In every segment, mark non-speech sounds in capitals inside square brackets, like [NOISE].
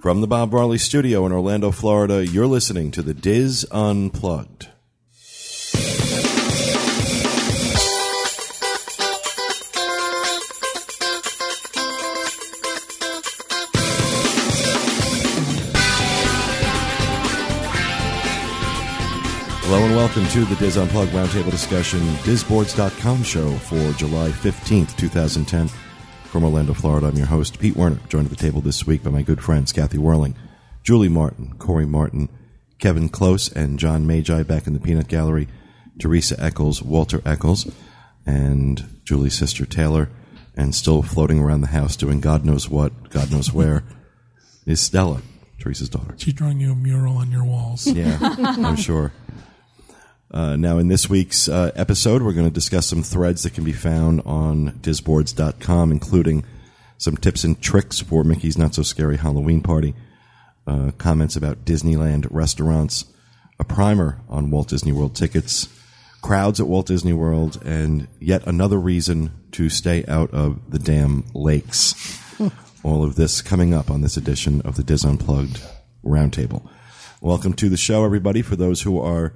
From the Bob Marley Studio in Orlando, Florida, you're listening to the DIS Unplugged. Hello and welcome to the DIS Unplugged Roundtable Discussion, DISBoards.com show for July 15th, 2010. From Orlando, Florida, I'm your host, Pete Werner, joined at the table this week by my good friends Kathy Werling, Julie Martin, Corey Martin, Kevin Close, and John Magi back in the Peanut Gallery, Teresa Eccles, Walter Eccles, and Julie's sister Taylor, and still floating around the house doing God knows what, God knows where, is Stella, Teresa's daughter. She's drawing you a mural on your walls. Yeah, I'm sure. Uh, now, in this week's uh, episode, we're going to discuss some threads that can be found on disboards.com, including some tips and tricks for Mickey's Not So Scary Halloween Party, uh, comments about Disneyland restaurants, a primer on Walt Disney World tickets, crowds at Walt Disney World, and yet another reason to stay out of the damn lakes. [LAUGHS] All of this coming up on this edition of the DIS Unplugged Roundtable. Welcome to the show, everybody. For those who are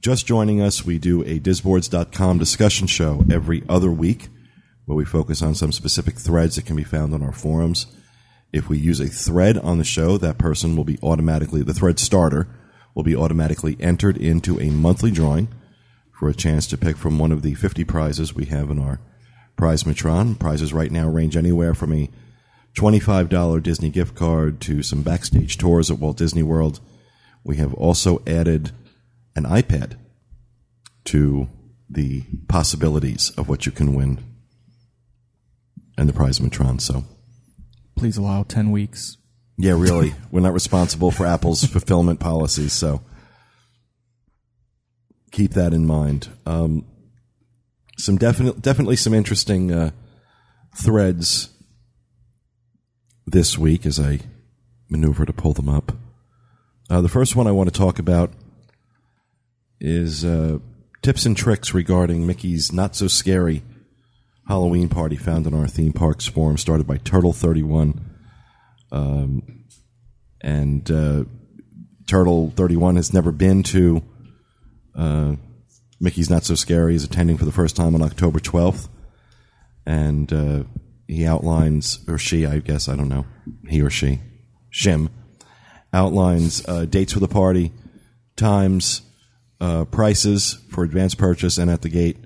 just joining us, we do a disboards.com discussion show every other week where we focus on some specific threads that can be found on our forums. If we use a thread on the show, that person will be automatically, the thread starter will be automatically entered into a monthly drawing for a chance to pick from one of the 50 prizes we have in our prize matron. Prizes right now range anywhere from a $25 Disney gift card to some backstage tours at Walt Disney World. We have also added an iPad to the possibilities of what you can win and the prize Matron. So, Please allow 10 weeks. yeah, really, we're not responsible for Apple's [LAUGHS] fulfillment policies. So, keep that in mind. Um, some definite, definitely some interesting uh, threads this week as I maneuver to pull them up. Uh, the first one I want to talk about is uh, tips and tricks regarding Mickey's not so scary Halloween party found in our theme parks forum, started by Turtle Thirty One, um, and uh, Turtle Thirty One has never been to uh, Mickey's Not So Scary. Is attending for the first time on October twelfth, and uh, he outlines, or she, I guess, I don't know, he or she, Shim, outlines uh, dates for the party, times, uh, prices for advance purchase and at the gate.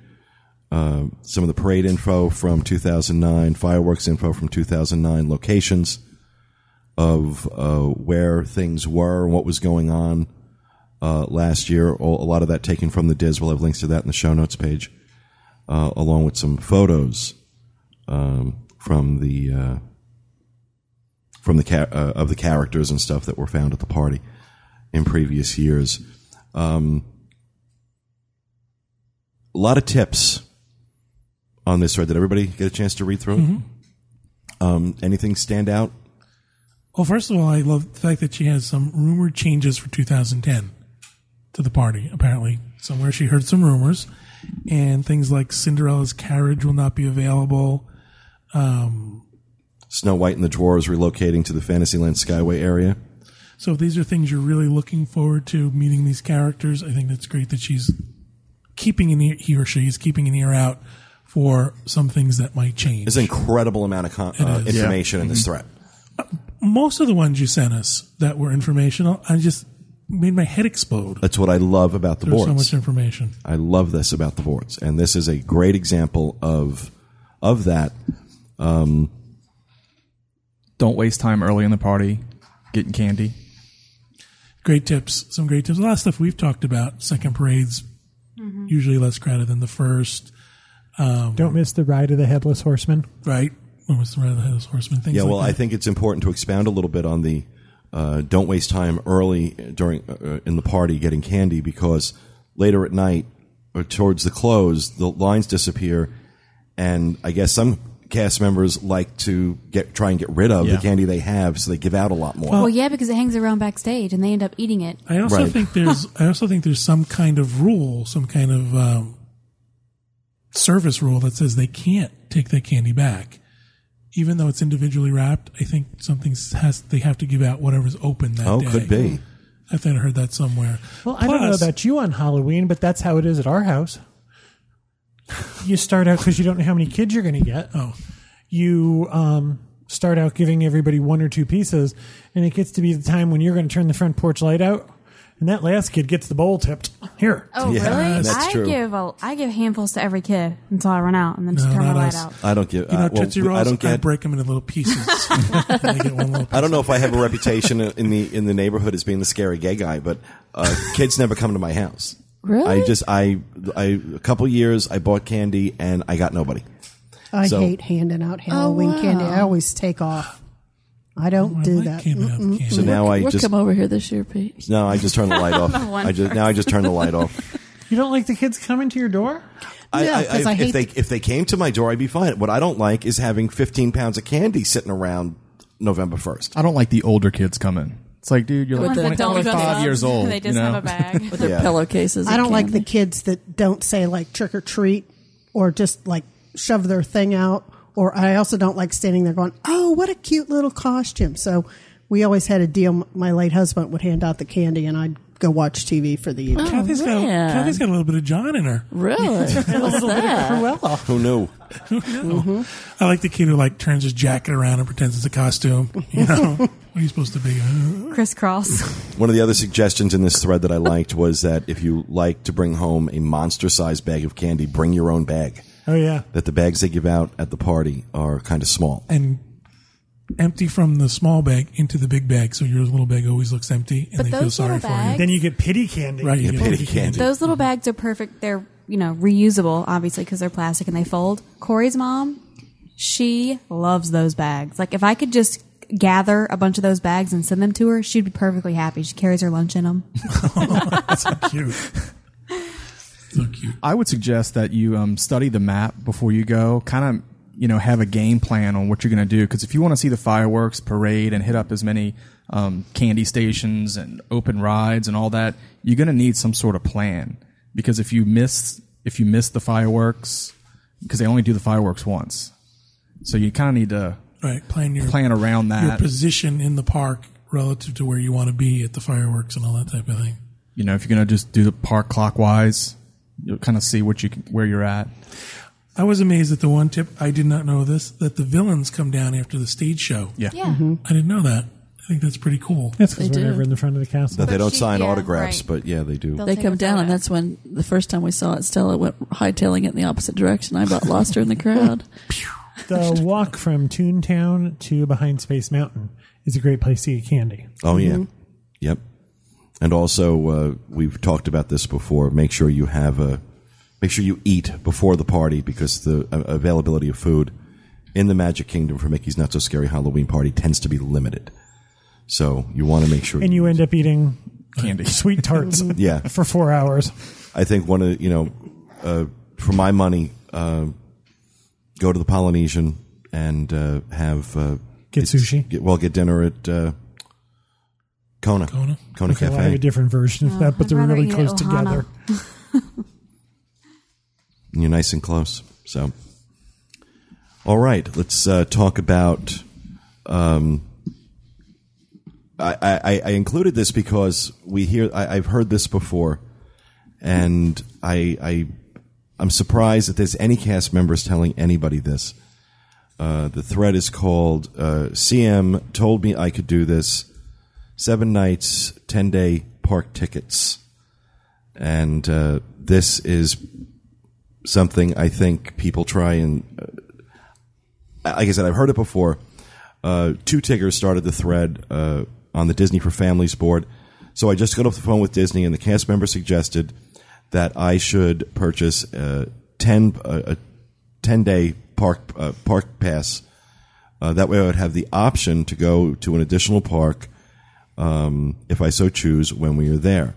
Uh, some of the parade info from 2009, fireworks info from 2009, locations of uh, where things were, and what was going on uh, last year. A lot of that taken from the DIS. We'll have links to that in the show notes page, uh, along with some photos um, from the uh, from the ca- of the characters and stuff that were found at the party in previous years. Um, a lot of tips on this thread. Did everybody get a chance to read through it? Um, anything stand out? Well, first of all, I love the fact that she has some rumored changes for 2010 to the party. Apparently, somewhere she heard some rumors, and things like Cinderella's carriage will not be available. Um, Snow White and the Dwarves relocating to the Fantasyland Skyway area. so if these are things you're really looking forward to meeting these characters, I think that's great that she's keeping an ear, he or she is keeping an ear out for some things that might change. There's an incredible amount of con- uh, is. information in this mm-hmm. thread. Uh, most of the ones you sent us that were informational, I just made my head explode. That's what I love about the There's so much information. I love this about the boards, and this is a great example of of that. Um, Don't waste time early in the party getting candy. Great tips. Some great tips. A lot of stuff we've talked about. Second parade's usually less crowded than the first, Don't miss the ride of the headless horseman. right? What was the Red Headless Horseman? Things Yeah, like well, I think it's important to expound a little bit on the uh, don't waste time early during uh, in the party getting candy because later at night or towards the close the lines disappear, and I guess some cast members like to get try and get rid of Yeah. the candy they have, so they give out a lot more. Well, yeah, because it hangs around backstage and they end up eating it. I also Right. think there's [LAUGHS] I also think there's some kind of rule, some kind of um, service rule that says they can't take that candy back even though it's individually wrapped, I think something has they have to give out whatever's open that Oh, day. could be. I think I heard that somewhere. Well, I don't know about you on Halloween, but that's how it is at our house. You start out because you don't know how many kids you're going to get. Oh, You um, start out giving everybody one or two pieces, and it gets to be the time when you're going to turn the front porch light out, and that last kid gets the bowl tipped. Here, Oh, Yeah, really? that's I true. give a, I give handfuls to every kid until I run out, and then just No, turn the not light us. out. I don't give. you know, uh, well, Tootsie Rolls. I don't get. break them into little pieces. [LAUGHS] [LAUGHS] I get one little. I don't know if I have a reputation in the in the neighborhood as being the scary gay guy, but uh, kids never come to my house. Really? I just I I a couple years I bought candy and I got nobody. I So- hate handing out oh, Halloween wow. candy. I always take off. I don't I do like that. handing out candy. So now I we'll just come over here this year, Pete. now I just turn the light [LAUGHS] off. I just now I just turn the light off. [LAUGHS] you don't like the kids coming to your door? I, No, I, 'cause I if hate they to- if they came to my door, I'd be fine. What I don't like is having 15 pounds of candy sitting around November 1st. I don't like the older kids coming. It's like, dude, you're The like ones 20, don't 25 dress years old. They just you know? have a bag. With their [LAUGHS] Yeah. pillowcases. I of don't like the candy. kids that don't say like trick or treat or just like shove their thing out. Or I also don't like standing there going, "Oh, what a cute little costume." So we always had a deal. My late husband would hand out the candy, and I'd go watch TV for the evening. Oh, Kathy's got man. Kathy's got a little bit of John in her. Really? [LAUGHS] What's that? Cruella. Who knew? [LAUGHS] No. I like the kid who like turns his jacket around and pretends it's a costume. You know, what are you supposed to be? Uh, Crisscross. [LAUGHS] One of the other suggestions in this thread that I liked was that if you like to bring home a monster-sized bag of candy, bring your own bag. Oh yeah, That the bags they give out at the party are kind of small. and empty from the small bag into the big bag, so your little bag always looks empty, and But they feel those sorry little for you. bags- then you get pity candy. Right, you Yeah, get pity pity candy. Those little bags are perfect. They're you know reusable, obviously, because they're plastic and they fold. Corey's mom, she loves those bags. Like if I could just gather a bunch of those bags and send them to her, she'd be perfectly happy. She carries her lunch in them. [LAUGHS] so cute. So cute. I would suggest that you um, study the map before you go. Kind of, you know, have a game plan on what you're going to do. Because if you want to see the fireworks parade and hit up as many um, candy stations and open rides and all that, you're going to need some sort of plan. Because if you miss if you miss the fireworks, because they only do the fireworks once, so you kind of need to Right, plan your plan around your position in the park relative to where you want to be at the fireworks and all that type of thing. You know, if you're going to just do the park clockwise, you'll kind of see what you can, where you're at. I was amazed at the one tip. I did not know this that the villains come down after the stage show. Yeah. Yeah. Mm-hmm. I didn't know that. I think that's pretty cool. That's because we're do. never in the front of the castle. That they don't she- sign yeah, autographs, right. but yeah, they do. They'll They come down, and that's when the first time we saw it, Stella went hightailing it in the opposite direction. I about lost her in the crowd. [LAUGHS] [LAUGHS] the walk from Toontown to behind Space Mountain is a great place to get candy. Oh yeah, yep. And also, uh, we've talked about this before. Make sure you have a, make sure you eat before the party because the uh, availability of food in the Magic Kingdom for Mickey's Not So Scary Halloween Party tends to be limited. So you want to make sure. And you end up eating Candy. [LAUGHS] sweet tarts [LAUGHS] yeah. for four hours. I think one of you know, uh, for my money, uh, go to the Polynesian and uh, have uh, Get it's- sushi? Get, well, get dinner at uh, Kona. Kona? Kona Okay, well, I Cafe. have a different version of that, but I'd they're really close Ohana. together. [LAUGHS] You're nice and close. So, all right, let's uh, talk about. Um, I, I, I included this because we hear I, I've heard this before, and I, I I'm surprised that there's any cast members telling anybody this. Uh, the thread is called uh, "CM told me I could do this." Seven nights, ten day park tickets, and uh, this is something I think people try and, uh, like I said, I've heard it before. Uh, Two Tiggers started the thread uh, on the Disney for Families board. So I just got off the phone with Disney, and the cast member suggested that I should purchase a 10, uh, a 10 day park, uh, park pass. Uh, that way I would have the option to go to an additional park um, if I so choose when we are there.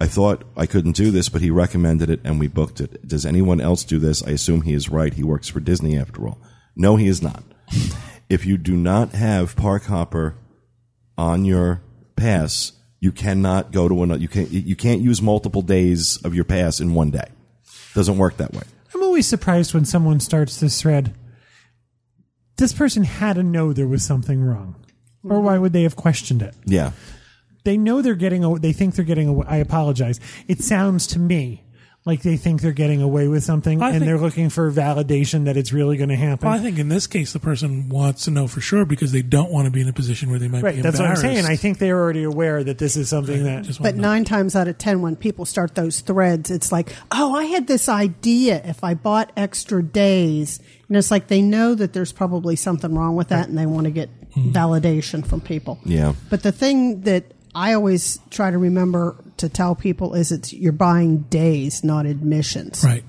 I thought I couldn't do this, but he recommended it and we booked it. Does anyone else do this? I assume he is right. He works for Disney after all. No, he is not. [LAUGHS] if you do not have Park Hopper on your pass, you cannot go to another. You can't. You can't use multiple days of your pass in one day. Doesn't work that way. I'm always surprised when someone starts this thread. this person had to know there was something wrong, or why would they have questioned it? Yeah. They know they're getting. A, they think they're getting. Away. I apologize. It sounds to me like they think they're getting away with something, I and think- they're looking for validation that it's really going to happen. Well, I think in this case, the person wants to know for sure because they don't want to be in a position where they might right. be That's what I'm saying. I think they're already aware that this is something that. Just But want to know. nine times out of ten, when people start those threads, it's like, oh, I had this idea if I bought extra days. And it's like they know that there's probably something wrong with that and they want to get mm-hmm. validation from people. Yeah. But the thing that I always try to remember to tell people is it's you're buying days, not admissions. Right.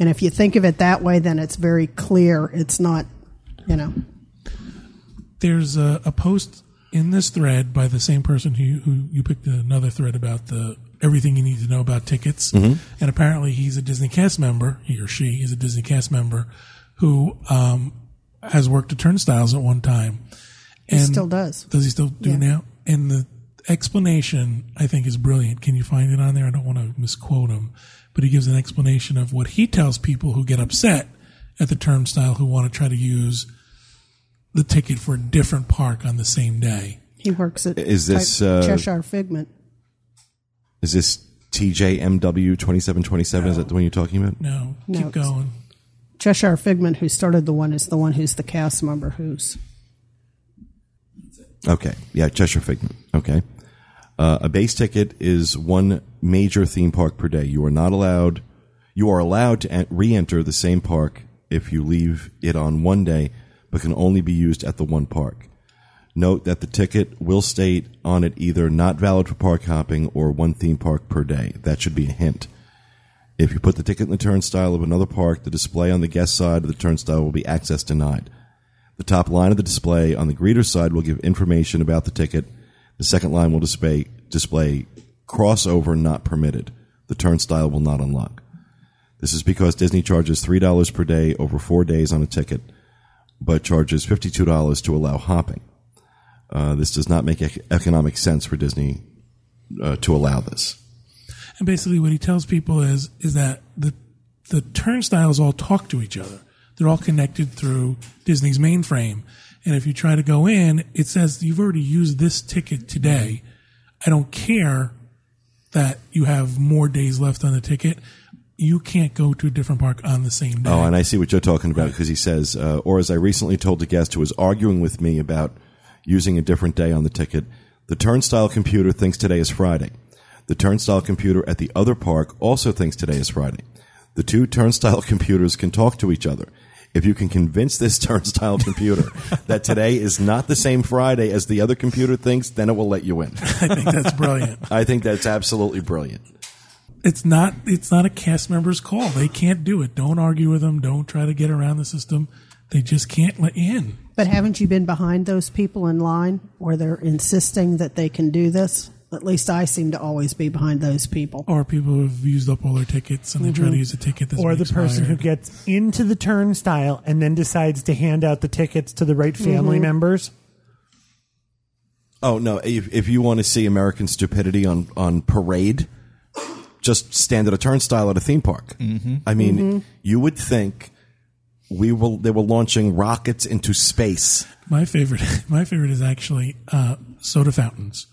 And if you think of it that way, then it's very clear. It's not, you know. There's a, a post in this thread by the same person who, who you picked another thread about the everything you need to know about tickets. And apparently he's a Disney cast member, he or she is a Disney cast member who um, has worked at Turnstiles at one time. He And still does. Does he still do Yeah. now? And the explanation I think is brilliant. Can you find it on there? I don't want to misquote him, but he gives an explanation of what he tells people who get upset at the turnstile who want to try to use the ticket for a different park on the same day. He works at Is this, Ty- uh, Cheshire Figment. Is this TJMW twenty seven twenty seven? Is that the one you're talking about? No, No, keep going. Cheshire Figment, who started the one, is the one who's the cast member who's. Okay. Yeah, Cheshire Figment. Okay. Uh, a base ticket is one major theme park per day. You are not allowed. You are allowed to re-enter the same park if you leave it on one day, but can only be used at the one park. Note that the ticket will state on it either not valid for park hopping or one theme park per day. That should be a hint. If you put the ticket in the turnstile of another park, the display on the guest side of the turnstile will be access denied. The top line of the display on the greeter side will give information about the ticket. The second line will display display crossover not permitted. The turnstile will not unlock. This is because Disney charges three dollars per day over four days on a ticket, but charges fifty two dollars to allow hopping. Uh, this does not make ec- economic sense for Disney uh, to allow this. And basically, what he tells people is is that the the turnstiles all talk to each other. They're all connected through Disney's mainframe. And if you try to go in, it says you've already used this ticket today. I don't care that you have more days left on the ticket. You can't go to a different park on the same day. Oh, and I see what you're talking about because he says, uh, or as I recently told a guest who was arguing with me about using a different day on the ticket, the turnstile computer thinks today is Friday. The turnstile computer at the other park also thinks today is Friday. The two turnstile [LAUGHS] computers can talk to each other. If you can convince this [LAUGHS] turnstile computer that today is not the same Friday as the other computer thinks, then it will let you in. I think that's brilliant. [LAUGHS] I think that's absolutely brilliant. It's not it's not a cast member's call. They can't do it. Don't argue with them. Don't try to get around the system. They just can't let you in. But haven't you been behind those people in line where they're insisting that they can do this? At least I seem to always be behind those people. Or people who have used up all their tickets and they try to use a ticket that's or been the person who expired. gets into the turnstile and then decides to hand out the tickets to the right family members. Oh no! If, if you want to see American stupidity on on parade, just stand at a turnstile at a theme park. Mm-hmm. I mean, you would think we will. They were launching rockets into space. My favorite, [LAUGHS] my favorite is actually uh, soda fountains.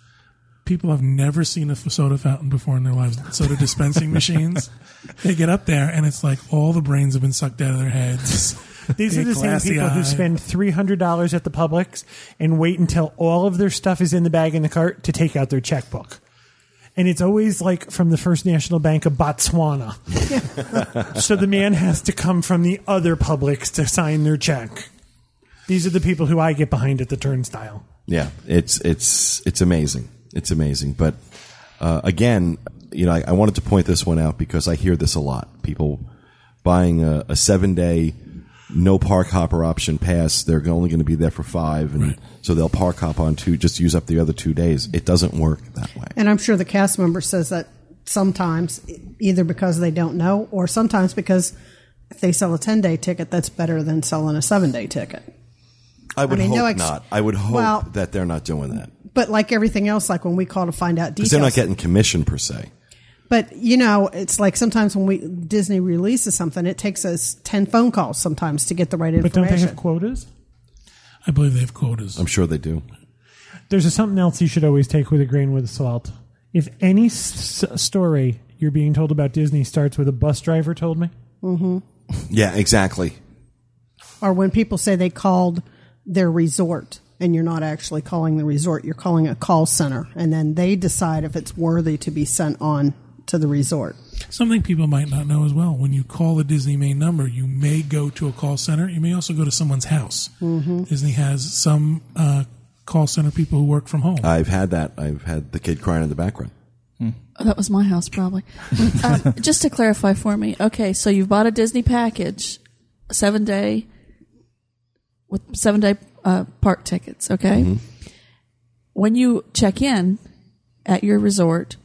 People have never seen a soda fountain before in their lives. Soda dispensing [LAUGHS] machines. They get up there and it's like all the brains have been sucked out of their heads. [LAUGHS] These are the same glassy people who spend three hundred dollars at the Publix and wait until all of their stuff is in the bag in the cart to take out their checkbook. And it's always like from the First National Bank of Botswana. [LAUGHS] so the man has to come from the other Publix to sign their check. These are the people who I get behind at the turnstile. Yeah, it's it's it's amazing. It's amazing. But uh, again, you know, I, I wanted to point this one out because I hear this a lot. People buying a, a seven day no park hopper option pass. They're only going to be there for five, and so they'll park hop on two, just use up the other two days. It doesn't work that way. And I'm sure the cast member says that sometimes, either because they don't know, or sometimes because if they sell a 10 day ticket, that's better than selling a seven day ticket. I would mean, hope no ex- not. I would hope Well- that they're not doing that But like everything else, like when we call to find out details, they're not getting commission per se. But you know, it's like sometimes when we Disney releases something, it takes us ten phone calls sometimes to get the right information. But don't they have quotas? I believe they have quotas. I'm sure they do. There's a, something else you should always take with a grain with salt. If any s- s- story you're being told about Disney starts with a bus driver told me, mm-hmm. Yeah, exactly. Or when people say they called their resort and you're not actually calling the resort, you're calling a call center. And then they decide if it's worthy to be sent on to the resort. Something people might not know as well. When you call the Disney main number, you may go to a call center. You may also go to someone's house. Mm-hmm. Disney has some uh, call center people who work from home. I've had that. I've had the kid crying in the background. Oh, that was my house, probably. [LAUGHS] um, just to clarify for me, okay, so you've bought a Disney package, seven day, with seven day uh, park tickets, okay? When you check in at your resort,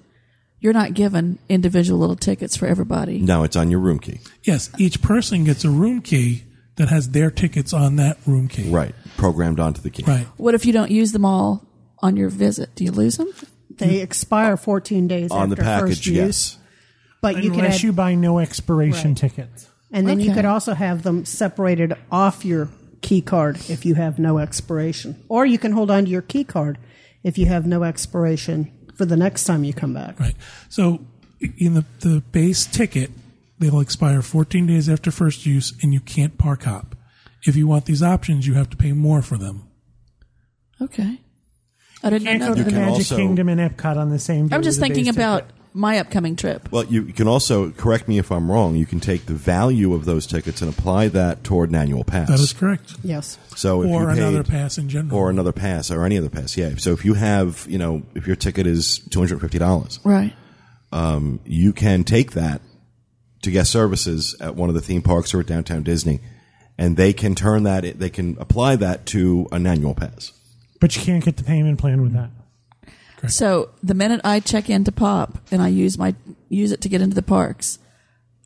you're not given individual little tickets for everybody. No, it's on your room key. yes, each person gets a room key that has their tickets on that room key. Right. Programmed onto the key. Right. What if you don't use them all on your visit? Do you lose them? They expire 14 days On after the package, first use. yes. But you can unless add, you buy no expiration Right. tickets. and then you could also have them separated off your key card if you have no expiration. Or you can hold on to your key card if you have no expiration for the next time you come back. Right. So in the, the base ticket, they'll expire 14 days after first use and you can't park hop. If you want these options, you have to pay more for them. Okay. I did not Can't know go to that. the Magic also- Kingdom and Epcot on the same day. I'm just with a thinking base about ticket. My upcoming trip. Well, you can also correct me if I'm wrong. You can take the value of those tickets and apply that toward an annual pass. That is correct. Yes. So if Or you paid, another pass in general. or another pass, or any other pass. Yeah. So if you have, you know, if your ticket is two hundred fifty dollars, Right. Um, you can take that to guest services at one of the theme parks or at downtown Disney, and they can turn that. They can apply that to an annual pass. But you can't get the payment plan with that. So the minute I check into Pop and I use my use it to get into the parks,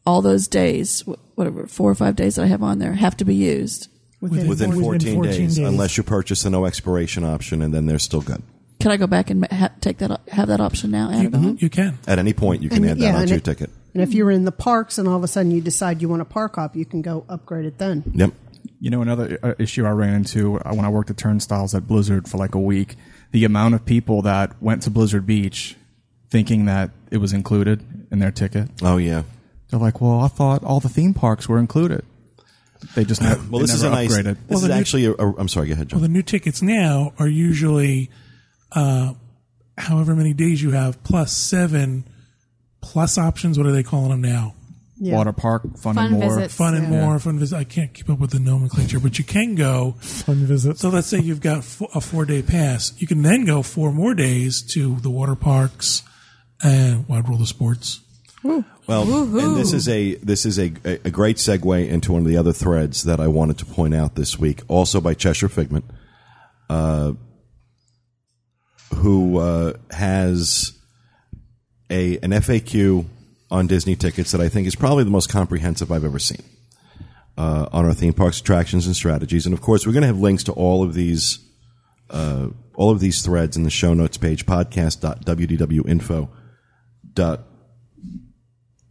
all those days, whatever four or five days that I have on there, have to be used. Within, Within 14 14, 14 days, days. unless you purchase a no expiration option, and then they're still good. Can I go back and ha- take that have that option now added on? you can. At any point, you can And- add that yeah, onto your it- ticket. And if you're in the parks and all of a sudden you decide you want a park hop, you can go upgrade it then. Yep. You know, another uh, issue I ran into uh, when I worked at Turnstiles at Blizzard for like a week, the amount of people that went to Blizzard Beach thinking that it was included in their ticket. Oh yeah. They're like, well, I thought all the theme parks were included. They just never, Well, they this is a never nice. This Well, is the new- actually. A, a, I'm sorry. Go ahead, John. Well, the new tickets now are usually uh, however many days you have plus seven plus options. What are they calling them now? Yeah. Water park, fun, Fun and more. visits. Fun and Yeah. more, fun visit. I can't keep up with the nomenclature, but you can go. Fun visits. So let's say you've got fo- a four day pass. You can then go four more days to the water parks and Wide World of Sports. Well, and this is a this is a, a great segue into one of the other threads that I wanted to point out this week, also by Cheshire Figment, uh, who uh, has a an FAQ on Disney tickets that I think is probably the most comprehensive I've ever seen uh, on our theme parks attractions and strategies. And of course, we're going to have links to all of these uh, all of these threads in the show notes page podcast.wdwinfo.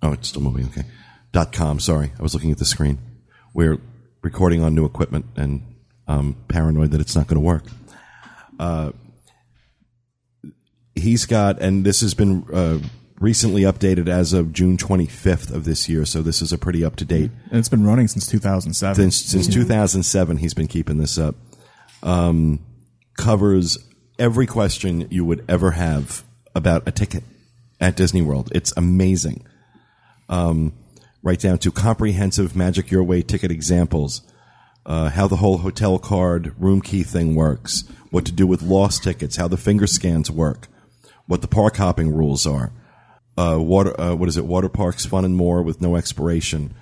Oh, it's still moving. Okay. Dot com. Sorry, I was looking at the screen. We're recording on new equipment, and I'm paranoid that it's not going to work. Uh, he's got, and this has been uh, recently updated as of June 25th of this year. So this is a pretty up to date. And it's been running since 2007. Since since 2007, he's been keeping this up. Um, covers every question you would ever have about a ticket at Disney World. It's amazing. Um, right down to comprehensive Magic Your Way ticket examples, uh, how the whole hotel card room key thing works, what to do with lost tickets, how the finger scans work, what the park hopping rules are. Uh, water, uh, what is it? Water parks, fun and more with no expiration.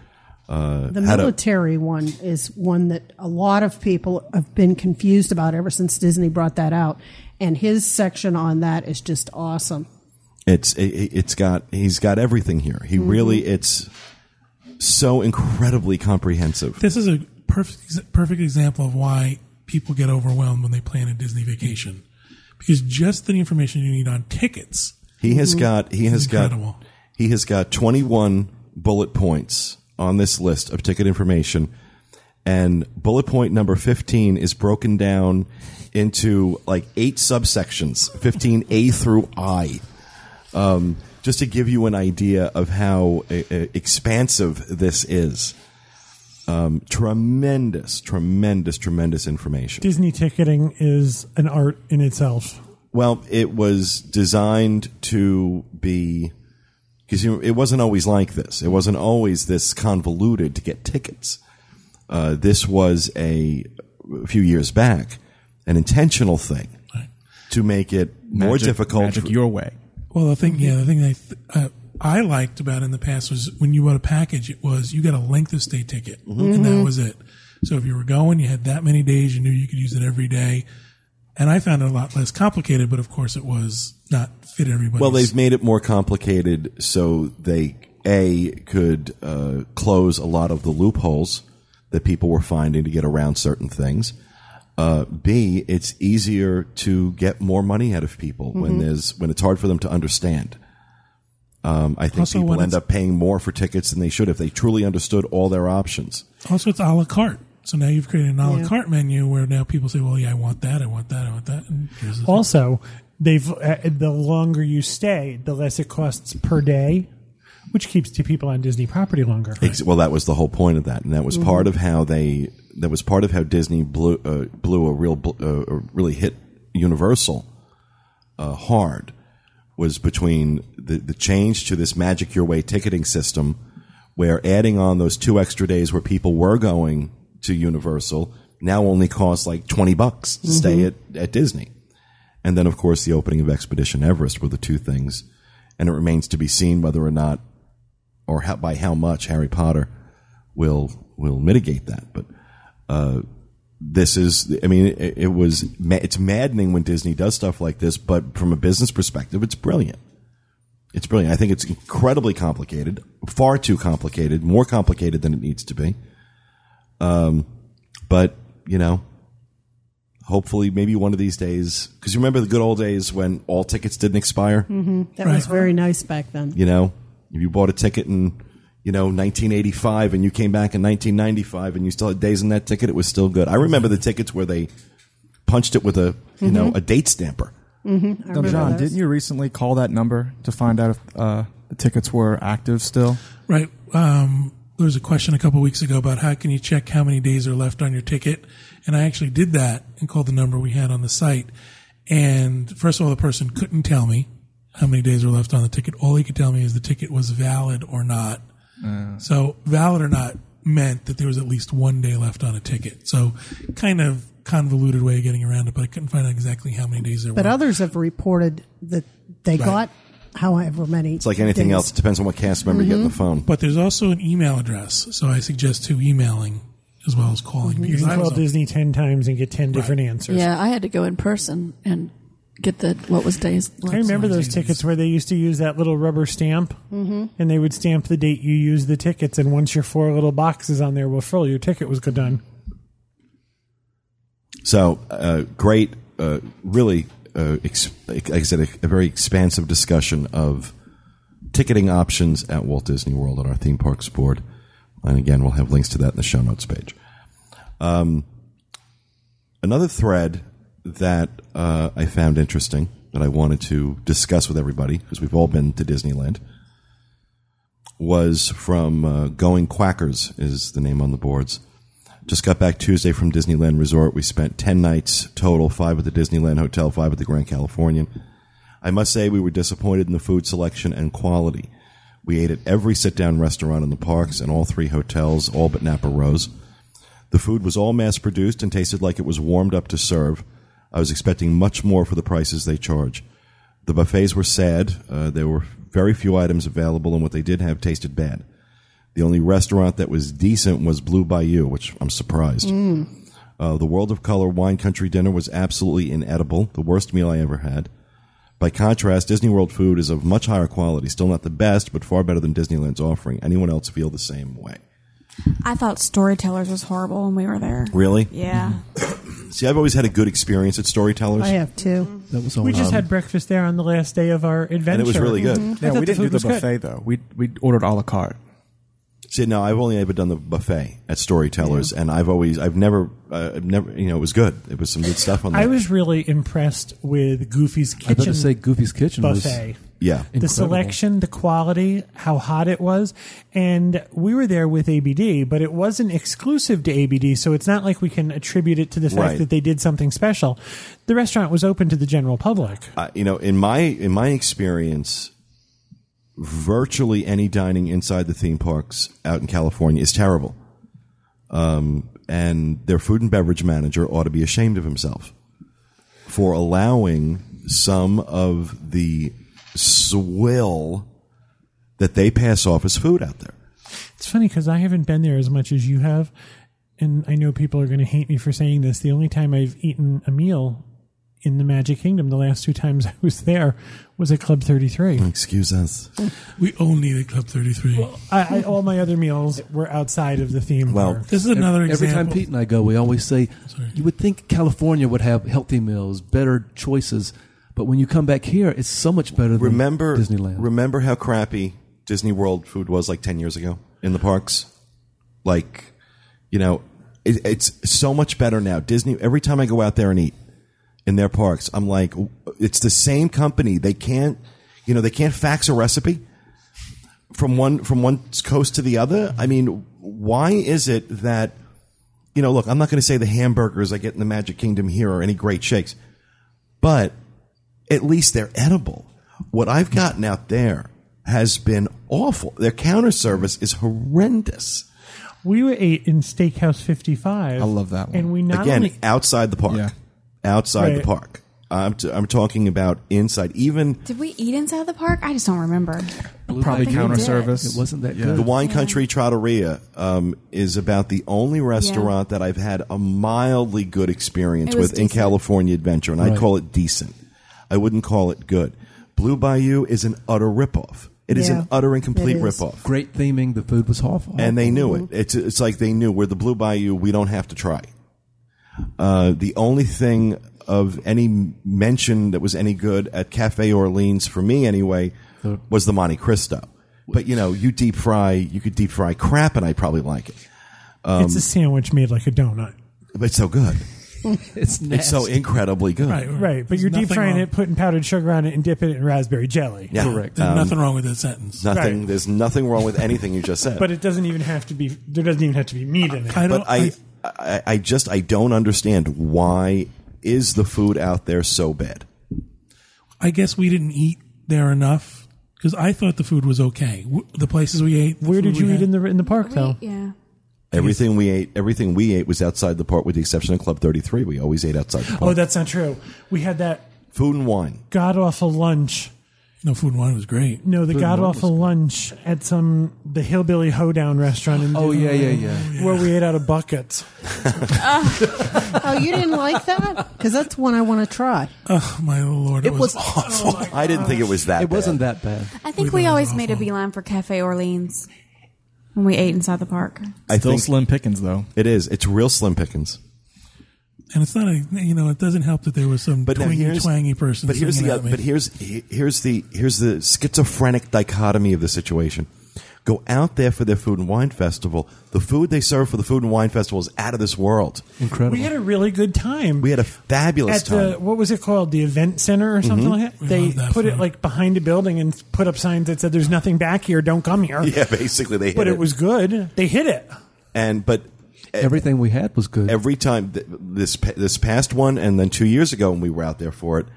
Uh, The how to- military one is one that a lot of people have been confused about ever since Disney brought that out. And his section on that is just awesome. It's it, it's got he's got everything here. He really it's so incredibly comprehensive. This is a perfect perfect example of why people get overwhelmed when they plan a Disney vacation, because just the information you need on tickets. He has got he has got he has got 21 bullet points on this list of ticket information. And bullet point number 15 is broken down into like eight subsections 15a through i. Um, just to give you an idea of how uh, uh, expansive this is. Um, tremendous tremendous tremendous information. Disney ticketing is an art in itself. Well, it was designed to be because you know, it wasn't always like this. It wasn't always this convoluted to get tickets. Uh, this was a, a few years back an intentional thing to make it more difficult. magic for- your way. Well, the thing, yeah, the thing that uh, I liked about it in the past was when you bought a package, it was you got a length of stay ticket, and that was it. So if you were going, you had that many days, you knew you could use it every day. And I found it a lot less complicated, but of course, it was not fit everybody. Well, they've made it more complicated so they a could uh, close a lot of the loopholes that people were finding to get around certain things. Uh, B, it's easier to get more money out of people when there's when it's hard for them to understand. Um, I think Also, people end up paying more for tickets than they should if they truly understood all their options. also it's a la carte. So now you've created an a la Yeah. carte menu where now people say, "Well, yeah, I want that, I want that, I want that." And Also, they've uh, the longer you stay, the less it costs per day, which keeps two people on Disney property longer. Ex- Well, that was the whole point of that, and that was part of how they. That was part of how Disney blew uh, blew a real uh, really hit Universal uh, hard was between the the change to this Magic Your Way ticketing system, where adding on those two extra days where people were going to Universal now only costs like twenty bucks to stay at, at Disney, and then of course the opening of Expedition Everest were the two things, and it remains to be seen whether or not or how, by how much Harry Potter will will mitigate that. But uh, this is, I mean, it, it was it's maddening when Disney does stuff like this, but from a business perspective, it's brilliant. It's brilliant. I think it's incredibly complicated, far too complicated, more complicated than it needs to be. Um, but you know, hopefully, maybe one of these days, because you remember the good old days when all tickets didn't expire. That was very nice back then. You know, if you bought a ticket in, you know, 1985 and you came back in 1995 and you still had days in that ticket, it was still good. I remember the tickets where they punched it with a, you know, a date stamper. I Now, remember John, those. didn't you recently call that number to find out if uh, the tickets were active still? Right. Um, there was a question a couple weeks ago about how can you check how many days are left on your ticket, and I actually did that and called the number we had on the site. And first of all, the person couldn't tell me how many days were left on the ticket. All he could tell me is the ticket was valid or not. Uh. So valid or not meant that there was at least one day left on a ticket. So kind of convoluted way of getting around it, but I couldn't find out exactly how many days there But were. But others have reported that they got however many. It's like anything days. else. It depends on what cast member you get on the phone. but there's also an email address, so I suggest to emailing as well as calling You because can I call was Disney ten times and get ten different answers. Yeah, I had to go in person and get the what was days. I remember those tickets where they used to use that little rubber stamp, and they would stamp the date you used the tickets, and once your four little boxes on there were full, your ticket was good done. So uh, great, uh, really, ex- like I said, a, a very expansive discussion of ticketing options at Walt Disney World on our theme parks board. And again, we'll have links to that in the show notes page. Um, another thread that uh, I found interesting that I wanted to discuss with everybody because we've all been to Disneyland was from uh, Going Quackers is the name on the boards. Just got back Tuesday from Disneyland Resort. We spent 10 nights total, five at the Disneyland Hotel, five at the Grand Californian. I must say we were disappointed in the food selection and quality. We ate at every sit down restaurant in the parks and all three hotels, all but Napa Rose. The food was all mass produced and tasted like it was warmed up to serve. I was expecting much more for the prices they charge. The buffets were sad. Uh, there were very few items available, and what they did have tasted bad. The only restaurant that was decent was Blue Bayou, which I'm surprised. Mm. Uh, the World of Color Wine Country dinner was absolutely inedible, the worst meal I ever had. By contrast, Disney World food is of much higher quality, still not the best, but far better than Disneyland's offering. Anyone else feel the same way? I thought Storytellers was horrible when we were there. Really? Yeah. Mm-hmm. See, I've always had a good experience at Storytellers, I have too. Mm-hmm. That was We just had breakfast there on the last day of our adventure, and it was really good. Mm-hmm. I Yeah, we didn't do the was good. buffet though. We we ordered a la carte. See, no, I've only ever done the buffet at Storytellers, and I've always, I've never, uh, I've never, you know, it was good. It was some good stuff on there. I was really impressed with Goofy's Kitchen. I was about to say Goofy's Kitchen buffet. was yeah. the incredible. selection, the quality, how hot it was. And we were there with ABD, but it wasn't exclusive to ABD, so it's not like we can attribute it to the fact Right. that they did something special. The restaurant was open to the general public. uh, you know, in my in my experience, virtually any dining inside the theme parks out in California is terrible. Um, and their food and beverage manager ought to be ashamed of himself for allowing some of the swill that they pass off as food out there. It's funny because I haven't been there as much as you have. And I know people are going to hate me for saying this. The only time I've eaten a meal in the Magic Kingdom, the last two times [LAUGHS] I was there, was at Club 33. Excuse us. We all needed Club 33. I, I, all my other meals were outside of the theme Well, park. this is another Every example. Every time Pete and I go, we always say, Sorry. you would think California would have healthy meals, better choices, but when you come back here, it's so much better than Remember Disneyland. Remember how crappy Disney World food was like ten years ago in the parks? Like, you know, it, it's so much better now. Disney. Every time I go out there and eat in their parks, I'm like, it's the same company. They can't, you know, they can't fax a recipe from one from one coast to the other. I mean, why is it that? You know, look, I'm not going to say the hamburgers I get in the Magic Kingdom here are any great shakes, but at least they're edible. What I've gotten out there has been awful. Their counter service is horrendous. We were ate in Steakhouse 55. I love that one. And we not Again, only outside the park. Yeah. Outside the Right. park. I'm, t- I'm talking about inside. Even Did we eat inside the park? I just don't remember. Probably think counter did. service. It wasn't that Yeah. good. the Wine Country Trattoria um, is about the only restaurant that I've had a mildly good experience It was with in decent. California Adventure, and I'd call it decent. I wouldn't call it good. Blue Bayou is an utter ripoff. It is Yeah, an utter and complete it is. ripoff. Great theming. The food was awful. and they knew it. It's it's like they knew we're the Blue Bayou. We don't have to try. Uh, the only thing of any mention that was any good at Cafe Orleans for me anyway was the Monte Cristo. But you know, you deep fry, you could deep fry crap, and I'd probably like it. it's a sandwich made like a donut. But it's so good. [LAUGHS] it's nasty. It's so incredibly good. Right, Right, but There's you're deep frying wrong. it, putting powdered sugar on it, and dipping it in raspberry jelly. Yeah, Correct. There's Um, nothing wrong with that sentence. Nothing. Right. There's nothing wrong with anything you just said. But it doesn't even have to be. There doesn't even have to be meat in it. I don't. but I, I, I just I don't understand why is the food out there so bad. I guess we didn't eat there enough because I thought the food was okay. W- The places we ate. the Where food did you we eat had- in the in the park though? Yeah. Everything we ate, everything we ate was outside the park, with the exception of Club Thirty Three. We always ate outside the oh, park. Oh, that's not true. We had that Food and wine. god awful lunch. No, food and wine was great. No, the Food and god awful lunch at some the hillbilly hoedown restaurant in Oh yeah, yeah, yeah. where we ate out of buckets. [LAUGHS] Oh. oh, you didn't like that? Because that's one I want to try. Oh my lord, it, It was, was- awful. [LAUGHS] I didn't think it was that. It wasn't bad. that bad. I think We we always made a beeline for Cafe Orleans when we ate inside the park. I Still think slim pickings though. it is. It's real slim pickings. And it's not a. You know, it doesn't help that there was some But twingy, here's- twangy person. But here's the at me. but here's here's the here's the schizophrenic dichotomy of the situation. Go out there for their food and wine festival. The food they serve for the food and wine festival is out of this world. Incredible. We had a really good time. We had a fabulous at time. Mm-hmm. the what was it called the event center or something like that We they that put it like behind a building and put up signs that said there's nothing back here don't come here [LAUGHS] yeah, basically they hit but it was good they hit it and but Everything we had was good. every time th- this this past one and then two years ago when we were out there for it,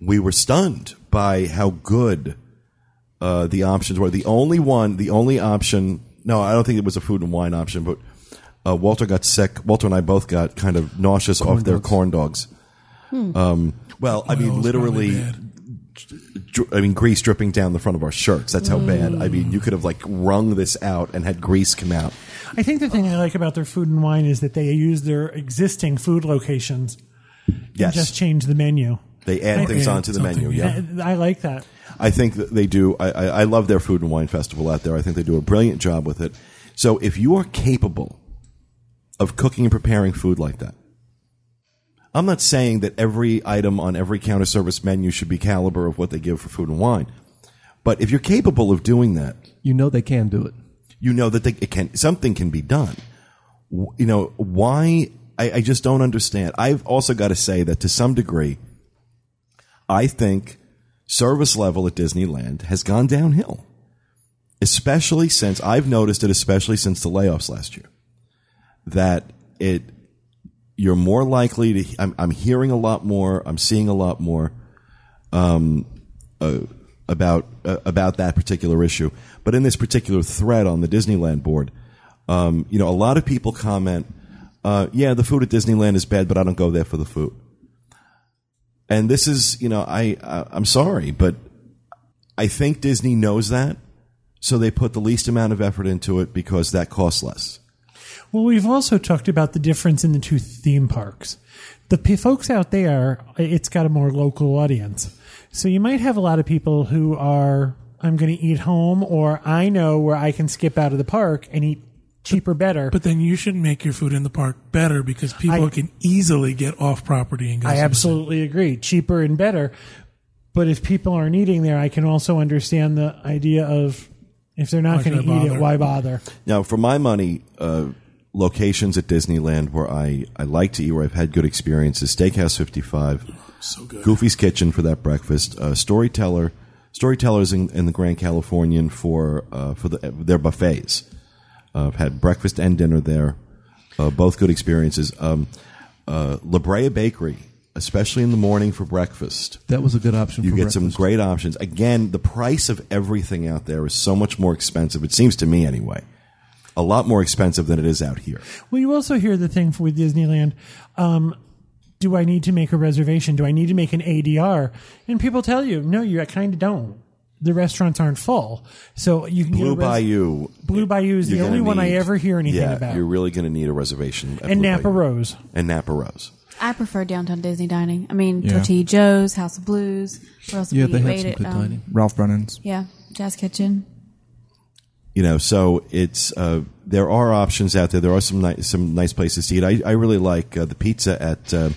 we were stunned by how good uh, the options were. The only one, the only option. No, I don't think it was a food and wine option, but uh, Walter got sick. Walter and I both got kind of nauseous off their corn dogs. Um, well, I mean, literally. Probably bad. dr- I mean, grease dripping down the front of our shirts. That's how bad. I mean, you could have like wrung this out and had grease come out. i think the thing i like about their food and wine is that they use their existing food locations Yes, just change the menu they add things Yeah, onto the menu. yeah. Yeah. I, I like that I think that they do. I, I, I love their food and wine festival out there. I think they do a brilliant job with it. So if you are capable of cooking and preparing food like that, I'm not saying that every item on every counter service menu should be caliber of what they give for food and wine. But if you're capable of doing that, you know they can do it. you know that they, it can something can be done. W- You know why? I, I just don't understand. I've also got to say that to some degree, I think service level at Disneyland has gone downhill, especially since I've noticed it, especially since the layoffs last year. That it you're more likely to. I'm, I'm hearing a lot more. I'm seeing a lot more um, uh, about uh, about that particular issue. But in this particular thread on the Disneyland board, um, you know, a lot of people comment, uh, "Yeah, the food at Disneyland is bad, but I don't go there for the food." And this is, you know, I, I I'm sorry, but I think Disney knows that, so they put the least amount of effort into it because that costs less. Well, we've also talked about the difference in the two theme parks. The p- folks out there, it's got a more local audience. So you might have a lot of people who are, I'm going to eat home, or I know where I can skip out of the park and eat cheaper, better. But then you should make your food in the park better because people I- can easily get off property and go. I somewhere. absolutely agree. Cheaper and better. But if people aren't eating there, I can also understand the idea of if they're not going to I eat it, why bother? Now, for my money, uh, locations at Disneyland where I, I like to eat, where I've had good experiences, Steakhouse 55, So good. Goofy's Kitchen for that breakfast, uh, Storyteller, Storytellers in, in the Grand Californian for uh, for the, their buffets. Uh, I've had breakfast and dinner there, uh, both good experiences. Um, uh, La Brea Bakery, especially in the morning for breakfast. That was a good option. You for get some great options. Again, the price of everything out there is so much more expensive. It seems to me, anyway, a lot more expensive than it is out here. Well, you also hear the thing with Disneyland. Um, do I need to make a reservation? Do I need to make an ADR? And people tell you, no, you kind of don't. The restaurants aren't full, so you can get Blue res- Bayou. Blue Bayou is the only gonna one I ever hear anything yeah, about. You're really going to need a reservation. at and Blue Napa Bayou. Rose. And Napa Rose. I prefer downtown Disney dining. I mean, Yeah. Tortilla Joe's, House of Blues. Where else Yeah, have they we have ate some good Um, dining. Ralph Brennan's. Yeah, Jazz Kitchen. You know, so it's uh, there are options out there. There are some nice some nice places to eat. I, I really like uh, the pizza at uh,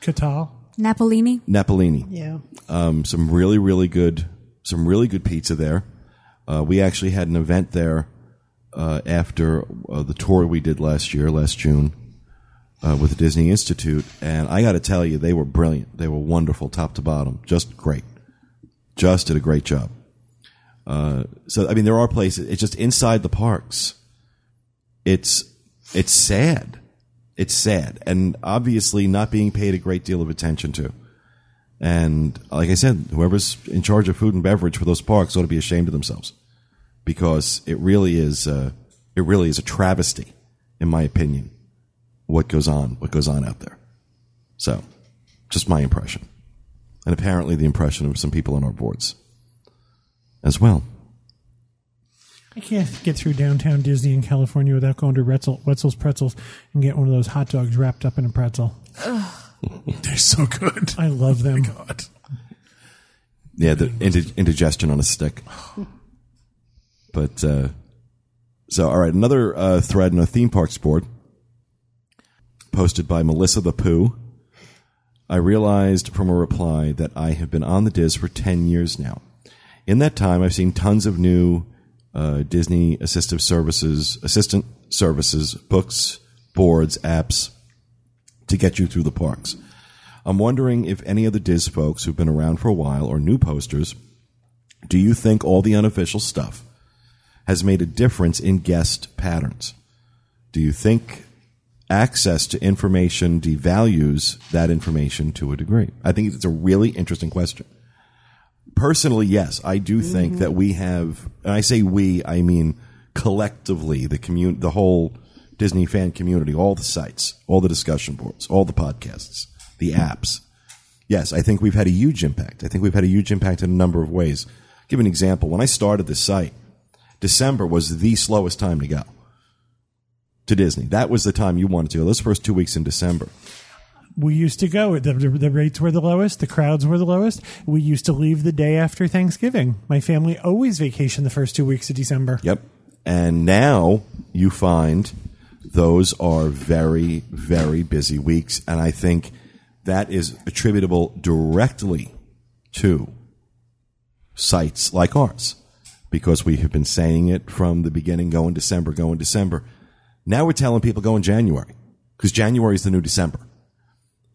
Catal. Napolini. Napolini. Yeah. um, some really really good some really good pizza there. Uh, we actually had an event there uh, after uh, the tour we did last year, last June, uh, with the Disney Institute, and I got to tell you, they were brilliant. They were wonderful, top to bottom, just great. Just did a great job. Uh, so I mean, there are places. It's just inside the parks. It's it's sad. It's sad, and obviously not being paid a great deal of attention to. And like I said, whoever's in charge of food and beverage for those parks ought to be ashamed of themselves because it really is uh, it really is a travesty, in my opinion, what goes on what goes on out there. So, just my impression, and apparently the impression of some people on our boards as well. I can't get through downtown Disney in California without going to Wetzel, Wetzel's Pretzels and get one of those hot dogs wrapped up in a pretzel. [LAUGHS] They're so good. I love them. God. Yeah, the indi- indigestion on a stick. But uh, so, all right, another uh, thread in a theme parks board posted by Melissa the Pooh. I realized from a reply that I have been on the DIS for ten years now. In that time, I've seen tons of new uh, Disney assistive services, assistant services, books, boards, apps to get you through the parks. I'm wondering if any of the DIS folks who've been around for a while or new posters, do you think all the unofficial stuff has made a difference in guest patterns? Do you think access to information devalues that information to a degree? I think it's a really interesting question. Personally, yes, I do think mm-hmm. that we have, and I say we, I mean collectively, the commun- the whole Disney fan community, all the sites, all the discussion boards, all the podcasts, the apps. Yes, I think we've had a huge impact. I think we've had a huge impact in a number of ways. I'll give an example. When I started this site, December was the slowest time to go to Disney. That was the time you wanted to go. Those first two weeks in December. We used to go. The, the, rates were the lowest. The crowds were the lowest. We used to leave the day after Thanksgiving. My family always vacationed the first two weeks of December. Yep. And now you find those are very, very busy weeks. And I think that is attributable directly to sites like ours. because we have been saying it from the beginning, go in December, go in December. Now we're telling people go in January because January is the new December.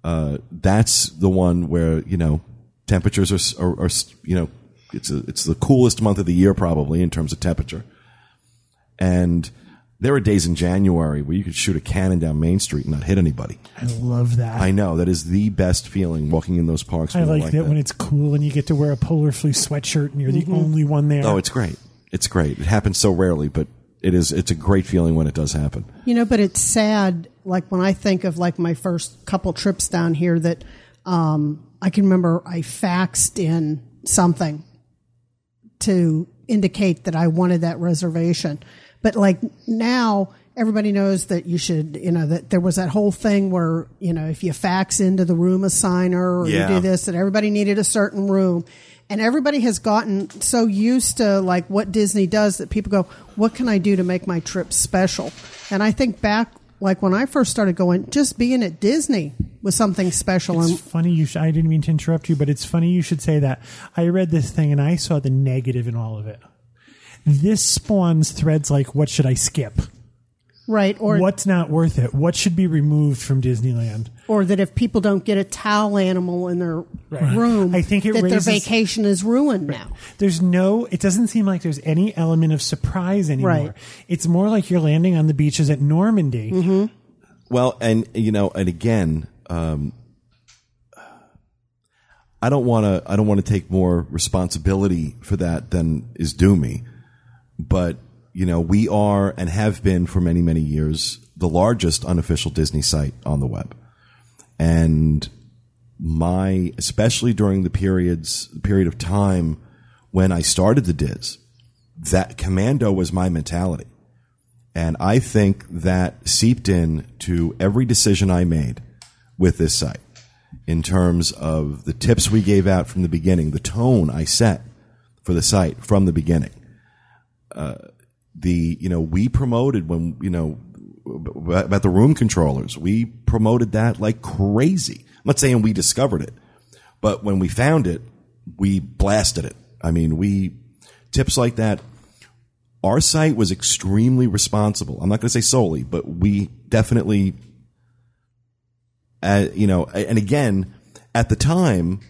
Uh, that's the one where you know temperatures are, are, are you know it's a, it's the coolest month of the year probably in terms of temperature, and there are days in January where you could shoot a cannon down Main Street and not hit anybody. I love that. I know that is the best feeling walking in those parks. I when like, that, when it's cool and you get to wear a polar fleece sweatshirt and you're the only one there. Oh, it's great. It's great. It happens so rarely, but it is. It's a great feeling when it does happen. You know, but it's sad. Like when I think of like my first couple trips down here, that um, I can remember I faxed in something to indicate that I wanted that reservation. But like now, everybody knows that you should, you know, that there was that whole thing where, you know, if you fax into the room assigner or Yeah. you do this, that everybody needed a certain room. And everybody has gotten so used to like what Disney does that people go, what can I do to make my trip special? And I think back, like when I first started going, just being at Disney was something special. It's and funny you. Sh- I didn't mean to interrupt you, but it's funny you should say that. I read this thing and I saw the negative in all of it. This spawns threads like, "What should I skip? right. Or, What's not worth it? What should be removed from Disneyland?" Or that if people don't get a towel animal in their room, I think it that raises- their vacation is ruined now. There's no. It doesn't seem like there's any element of surprise anymore. Right. It's more like you're landing on the beaches at Normandy. Mm-hmm. Well, and you know, and again, um, I don't want to. I don't want to take more responsibility for that than is due me. But you know, we are and have been for many, many years the largest unofficial Disney site on the web, and my especially during the periods period of time when I started the DIS, that commando was my mentality. And I think that seeped in to every decision I made with this site in terms of the tips we gave out from the beginning, the tone I set for the site from the beginning. Uh, the, you know, we promoted when, you know, about the room controllers, we promoted that like crazy. I'm not saying we discovered it, but when we found it, we blasted it. I mean, we, tips like that, our site was extremely responsible. I'm not going to say solely, but we definitely, uh, you know, and again, at the time,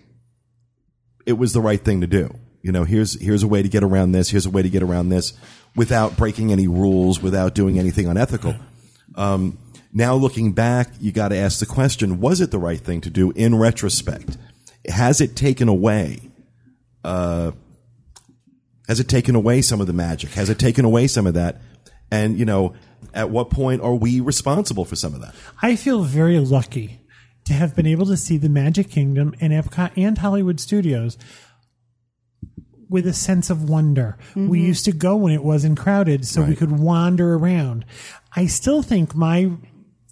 it was the right thing to do. You know, here's here's a way to get around this. Here's a way to get around this without breaking any rules, without doing anything unethical. Um, now looking back, you got to ask the question: Was it the right thing to do? In retrospect, has it taken away? Uh, has it taken away some of the magic? Has it taken away some of that? And you know, at what point are we responsible for some of that? I feel very lucky to have been able to see the Magic Kingdom and Epcot and Hollywood Studios with a sense of wonder. We used to go when it wasn't crowded so we could wander around. I still think my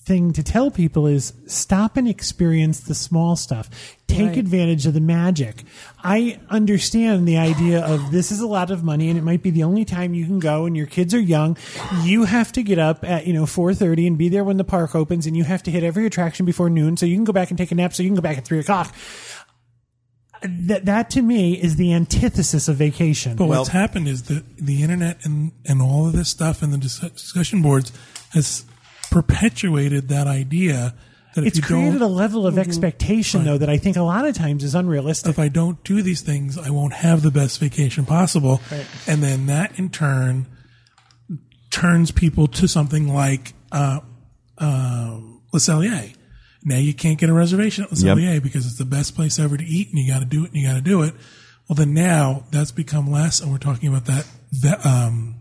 thing to tell people is stop and experience the small stuff. Take Right. advantage of the magic. I understand the idea of this is a lot of money and it might be the only time you can go and your kids are young. You have to get up at, you know, 4.30 and be there when the park opens and you have to hit every attraction before noon so you can go back and take a nap so you can go back at 3 o'clock. That, that to me is the antithesis of vacation. But what's happened is that the internet and, and all of this stuff and the discussion boards has perpetuated that idea that if it's you created a don't, level of expectation though that I think a lot of times is unrealistic. if I don't do these things, I won't have the best vacation possible, and then that in turn turns people to something like uh, um, Le Cellier. Now you can't get a reservation at Le Yep. Because it's the best place ever to eat, and you got to do it, and you got to do it. Well, then now that's become less, and we're talking about that. that um,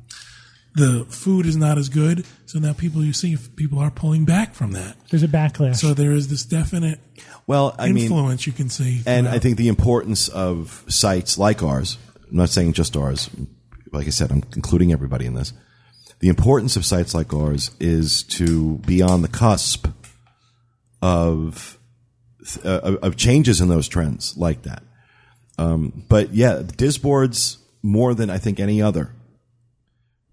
the food is not as good, so now people you see people are pulling back from that. There's a backlash. So there is this definite Well, I mean, influence you can see, And I think the importance of sites like ours, I'm not saying just ours, like I said, I'm including everybody in this. The importance of sites like ours is to be on the cusp of uh, of changes in those trends like that. Um, but yeah, DISBoards more than I think any other,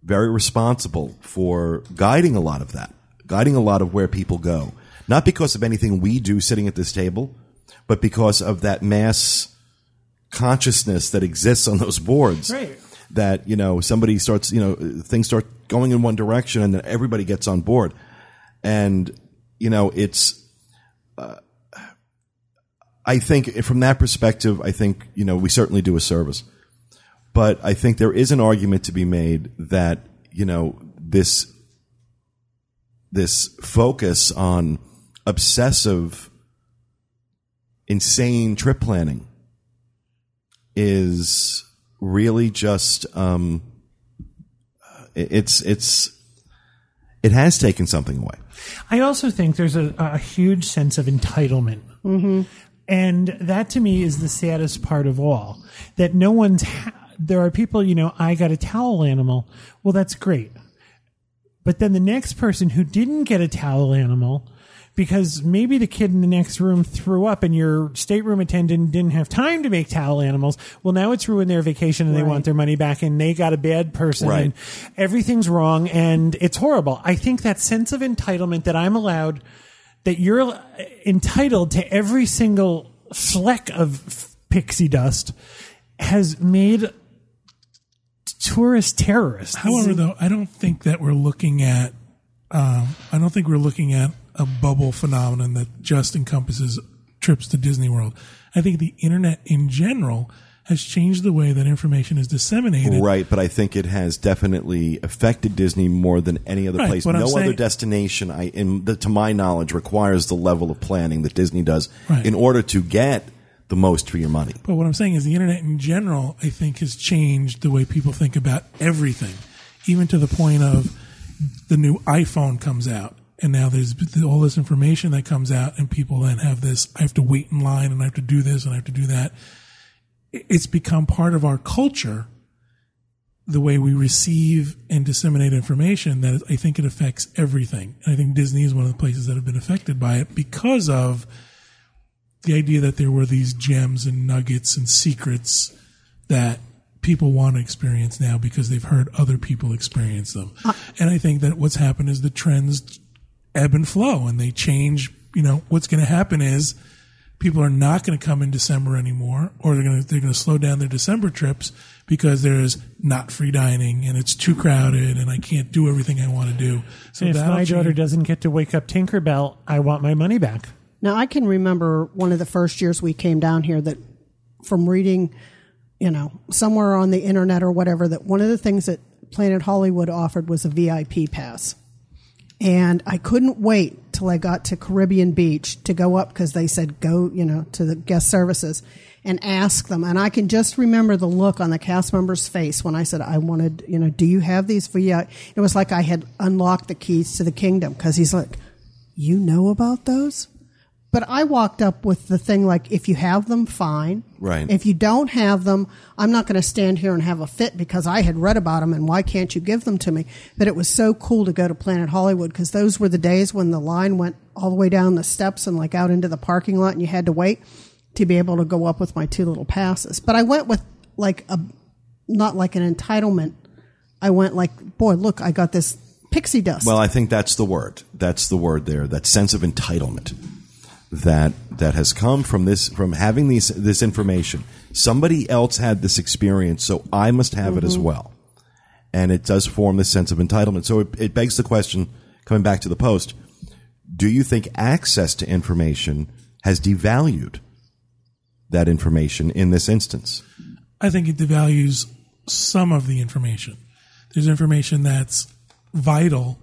very responsible for guiding a lot of that, guiding a lot of where people go. Not because of anything we do sitting at this table, but because of that mass consciousness that exists on those boards. Right. that you know somebody starts you know things start going in one direction and then everybody gets on board and you know it's uh, i think from that perspective i think you know we certainly do a service. But i think there is an argument to be made that you know this this focus on obsessive insane trip planning is really just um, it's it's it has taken something away. I also think there's a, a huge sense of entitlement. Mm-hmm. And that to me is the saddest part of all. That no one's, ha- there are people, you know, I got a towel animal. Well, that's great. But then the next person who didn't get a towel animal because maybe the kid in the next room threw up and your stateroom attendant didn't have time to make towel animals. Well, now it's ruined their vacation and they want their money back and they got a bad person Right. and everything's wrong and it's horrible. I think that sense of entitlement that I'm allowed, that you're entitled to every single fleck of pixie dust has made tourist terrorists. However, though, I don't think that we're looking at. Um, I don't think we're looking at a bubble phenomenon that just encompasses trips to Disney World. I think the internet in general has changed the way that information is disseminated. Right, but I think it has definitely affected Disney more than any other Right, place. but I'm No other saying- destination, I, in the, to my knowledge, requires the level of planning that Disney does Right. in order to get the most for your money. But what I'm saying is the internet in general, I think, has changed the way people think about everything, even to the point of the new iPhone comes out. And now there's all this information that comes out, and people then have this I have to wait in line, and I have to do this, and I have to do that. It's become part of our culture, the way we receive and disseminate information, that I think it affects everything. And I think Disney is one of the places that have been affected by it because of the idea that there were these gems and nuggets and secrets that people want to experience now because they've heard other people experience them. Uh, and I think that what's happened is the trends ebb and flow and they change. You know, what's going to happen is people are not going to come in December anymore, or they're going to they're going to slow down their December trips because there's not free dining and it's too crowded and I can't do everything I want to do. So if that'll my daughter change. doesn't get to wake up Tinkerbell, I want my money back. Now I can remember one of the first years we came down here that from reading, you know, somewhere on the internet or whatever that one of the things that Planet Hollywood offered was a VIP pass. And I couldn't wait till I got to Caribbean Beach to go up because they said go, you know, to the guest services and ask them. And I can just remember the look on the cast member's face when I said, I wanted, you know, do you have these for you? It was like I had unlocked the keys to the kingdom because he's like, you know about those? But I walked up with the thing like, if you have them, fine. Right. If you don't have them, I'm not going to stand here and have a fit because I had read about them and why can't you give them to me? But it was so cool to go to Planet Hollywood because those were the days when the line went all the way down the steps and like out into the parking lot and you had to wait to be able to go up with my two little passes. But I went with like a, not like an entitlement. I went like, boy, look, I got this pixie dust. Well, I think that's the word. That's the word there. That sense of entitlement that that has come from this from having these this information. Somebody else had this experience, so I must have it as mm-hmm. well. And it does form this sense of entitlement. So it, it begs the question, coming back to the post, do you think access to information has devalued that information in this instance? I think it devalues some of the information. There's information that's vital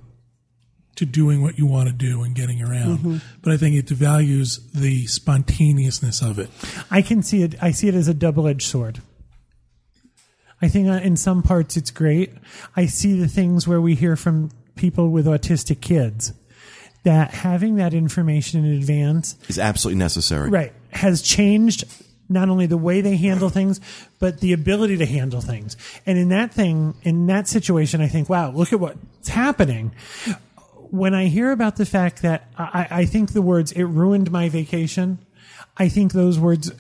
to doing what you want to do and getting around, but I think it devalues the spontaneousness of it. I can see it. I see it as a double-edged sword. I think uh, in some parts it's great. I see the things where we hear from people with autistic kids that having that information in advance, Is absolutely necessary. right, has changed not only the way they handle things, but the ability to handle things. And in that thing, in that situation, I think, wow, look at what's happening. When I hear about the fact that I, I think the words, it ruined my vacation, I think those words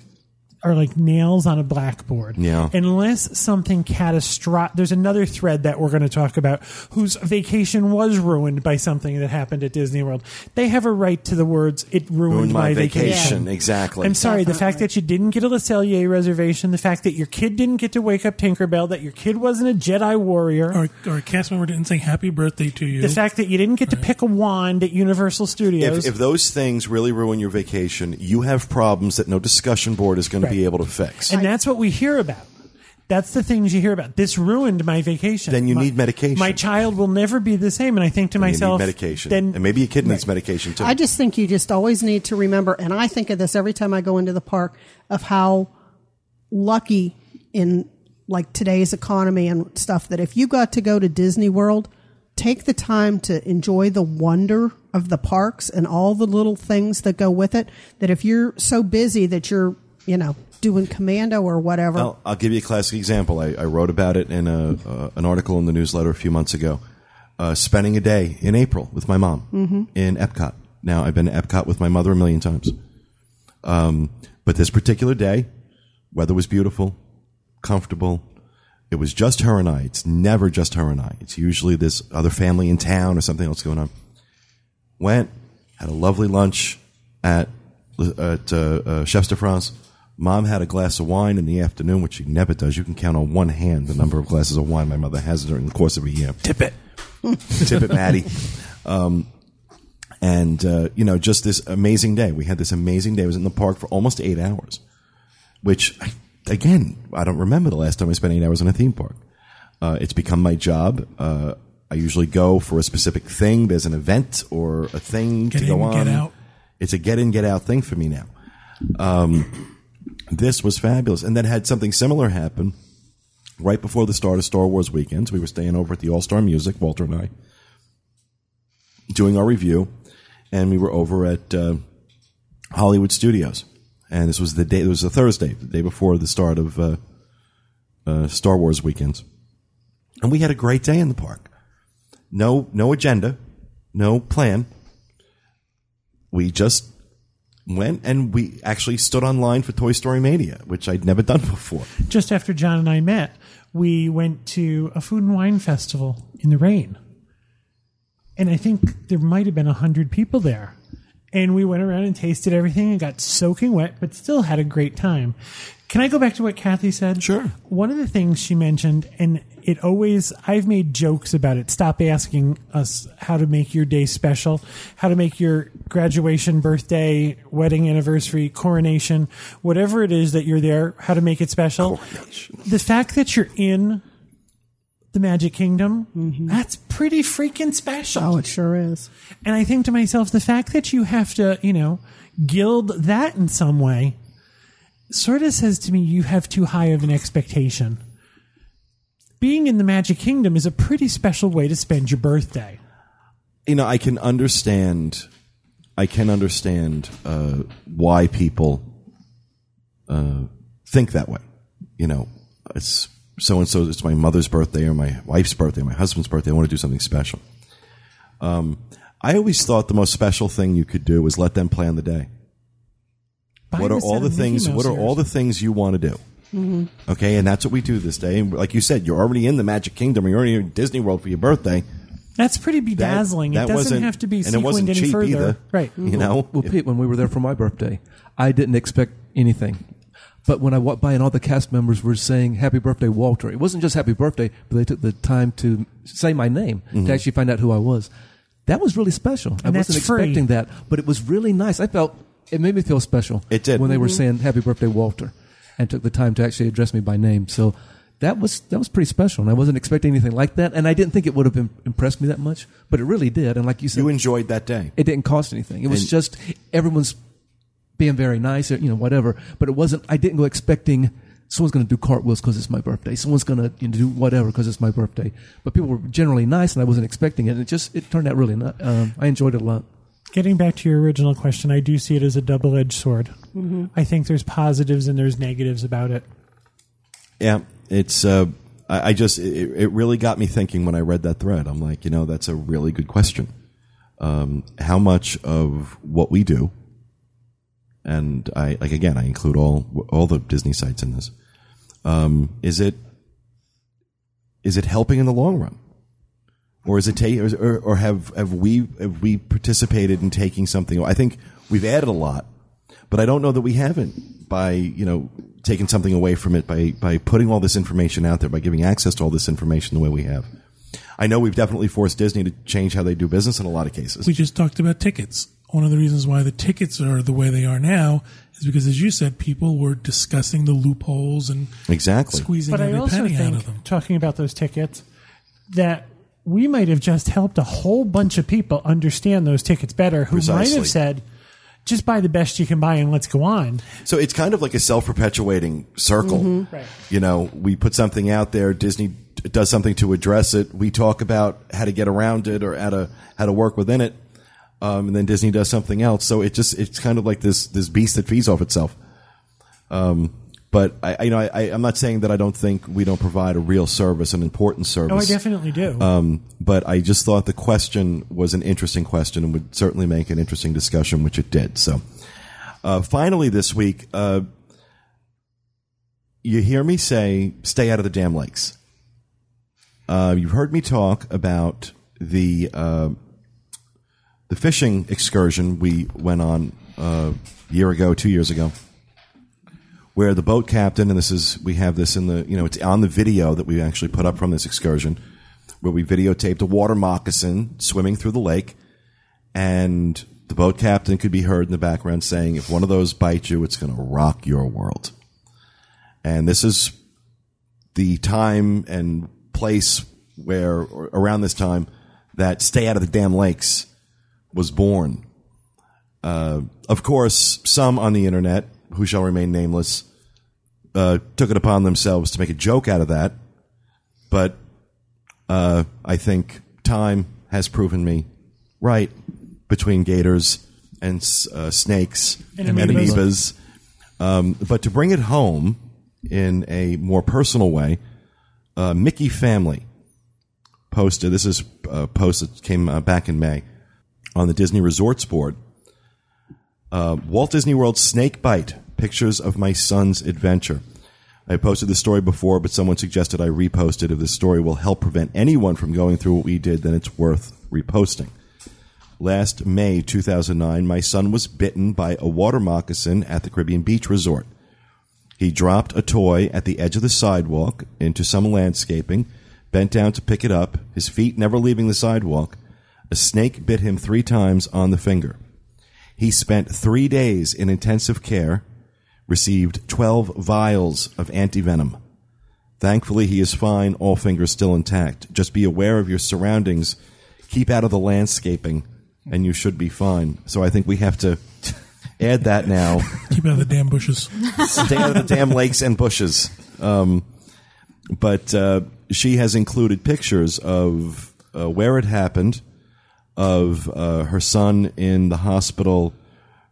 are like nails on a blackboard. Yeah. Unless something catastrophic. There's another thread that we're going to talk about whose vacation was ruined by something that happened at Disney World. They have a right to the words, it ruined, Ruined my vacation. vacation. Exactly. I'm sorry, the fact that you didn't get a Le Cellier reservation, the fact that your kid didn't get to wake up Tinkerbell, that your kid wasn't a Jedi warrior, Or, or a cast member didn't say happy birthday to you. the fact that you didn't get to pick a wand at Universal Studios. if, if those things really ruin your vacation, you have problems that no discussion board is going to be able to fix. and that's what we hear about. That's the things you hear about. This ruined my vacation. Then you My- need medication. My child will never be the same. And I think to You need myself, medication, Then and maybe a kid needs medication too. I just think you just always need to remember, and I think of this every time I go into the park, of how lucky in like today's economy and stuff that if you got to go to Disney World, take the time to enjoy the wonder of the parks and all the little things that go with it. That if you're so busy that you're, you know, doing commando or whatever, I'll, I'll give you a classic example. I, I wrote about it in a, uh, an article in the newsletter a few months ago. Uh, spending a day in April with my mom in Epcot. Now, I've been to Epcot with my mother a million times. Um, but this particular day, weather was beautiful, comfortable. It was just her and I. It's never just her and I. It's usually this other family in town or something else going on. Went, had a lovely lunch at at uh, uh, Chefs de France. Mom had a glass of wine in the afternoon, which she never does. You can count on one hand the number of glasses of wine my mother has during the course of a year. Tip it, [LAUGHS] tip it, Maddie. Um, and uh, you know, just this amazing day. We had this amazing day. I was in the park for almost eight hours, which again, I don't remember the last time I spent eight hours in a theme park. Uh, it's become my job. Uh, I usually go for a specific thing. There's an event or a thing Get to go on. get out. It's a get in, get out thing for me now. Um, this was fabulous, and then had something similar happen right before the start of Star Wars weekends. We were staying over at the All Star Music, Walter and I, doing our review, and we were over at uh, Hollywood Studios. And this was the day. It was a Thursday, the day before the start of uh, uh, Star Wars weekends, and we had a great day in the park. No, no agenda, no plan. We just went and we actually stood online for Toy Story Mania, which I'd never done before. just after John and I met, we went to a food and wine festival in the rain. And I think there might have been a hundred people there. And we went around and tasted everything and got soaking wet, but still had a great time. Can I go back to what Kathy said? Sure. One of the things she mentioned, and it always, I've made jokes about it. Stop asking us how to make your day special, how to make your graduation, birthday, wedding anniversary, coronation, whatever it is that you're there, how to make it special. The fact that you're in the Magic Kingdom, mm-hmm. that's pretty freaking special. oh, it sure is. And I think to myself, the fact that you have to, you know, gild that in some way sort of says to me you have too high of an expectation. Being in the Magic Kingdom is a pretty special way to spend your birthday. you know, I can understand. I can understand uh, why people uh, think that way. You know, it's so and so. It's my mother's birthday or my wife's birthday, or my husband's birthday. I want to do something special. Um, I always thought the most special thing you could do was let them plan the day. Buy what are all the things? What are ears. all the things you want to do? Okay, and that's what we do this day. And like you said, you're already in the Magic Kingdom. You're already in Disney World for your birthday. That's pretty bedazzling. That it doesn't have to be and it sequined wasn't any cheap further. either. Right. You know, Well, Pete, when we were there for my birthday, I didn't expect anything. But when I walked by and all the cast members were saying "Happy Birthday, Walter," it wasn't just "Happy Birthday," but they took the time to say my name Mm-hmm. to actually find out who I was. That was really special. I And that's wasn't free. expecting that, but it was really nice. I felt it made me feel special. It did. when they were Mm-hmm. saying "Happy Birthday, Walter," and took the time to actually address me by name. So that was that was pretty special, and I wasn't expecting anything like that. And I didn't think it would have impressed me that much, but it really did. And like you said, you enjoyed that day. it didn't cost anything. It was And- just everyone's being very nice, or, you know, whatever. But it wasn't. I didn't go expecting someone's going to do cartwheels because it's my birthday. Someone's going to you know, do whatever because it's my birthday. But people were generally nice, and I wasn't expecting it. And it just it turned out really. Not, um, I enjoyed it a lot. Getting back to your original question, I do see it as a double edged sword. I think there's positives and there's negatives about it. Yeah, it's. Uh, I, I just. It, it really got me thinking when I read that thread. I'm like, you know, that's a really good question. Um, how much of what we do and I like again, I include all all the Disney sites in this. Um, is it is it helping in the long run, or is it taking, or, or have have we have we participated in taking something? I think we've added a lot, but I don't know that we haven't by you know taking something away from it by by putting all this information out there by giving access to all this information the way we have. I know we've definitely forced Disney to change how they do business in a lot of cases. We just talked about tickets. One of the reasons why the tickets are the way they are now is because, as you said, people were discussing the loopholes and Exactly. squeezing But I every also penny out think, of them. talking about those tickets, that we might have just helped a whole bunch of people understand those tickets better who might have said, just buy the best you can buy and let's go on. So it's kind of like a self-perpetuating circle. Right. You know, we put something out there, Disney does something to address it. We talk about how to get around it or how to how to work within it. Um, and then Disney does something else. So it just it's kind of like this this beast that feeds off itself. Um, but I, I you know I, I'm not saying that I don't think we don't provide a real service, an important service. Oh, I definitely do. Um, but I just thought the question was an interesting question and would certainly make an interesting discussion, which it did. So, uh, finally, this week, uh, you hear me say, "Stay out of the damn lakes." Uh, you've heard me talk about the uh, the fishing excursion we went on uh, a year ago, two years ago where the boat captain, and this is, we have this in the, you know, it's on the video that we actually put up from this excursion, where we videotaped a water moccasin swimming through the lake, and the boat captain could be heard in the background saying, if one of those bites you, it's going to rock your world. And this is the time and place where, around this time, that Stay Out of the Damn Lakes was born. Uh, of course, some on the internet, who shall remain nameless, uh, took it upon themselves to make a joke out of that. But uh, I think time has proven me right between gators and uh, snakes And and amoebas. Um, but to bring it home in a more personal way, uh, Mickey Family posted this is a post that came uh, back in May on the Disney Resorts board. Uh, Walt Disney World Snake Bite Pictures of My Son's Adventure. I posted this story before, but someone suggested I repost it. If this story will help prevent anyone from going through what we did, then it's worth reposting. Last May 2009, my son was bitten by a water moccasin at the Caribbean Beach Resort. He dropped a toy at the edge of the sidewalk into some landscaping, bent down to pick it up, his feet never leaving the sidewalk. A snake bit him three times on the finger. He spent three days in intensive care, received 12 vials of antivenom. Thankfully, he is fine, all fingers still intact. Just be aware of your surroundings, keep out of the landscaping, and you should be fine. So I think we have to add that now. [LAUGHS] Keep out of the damn bushes. Stay out of the damn lakes and bushes. Um, but uh, she has included pictures of uh, where it happened, of uh, her son in the hospital,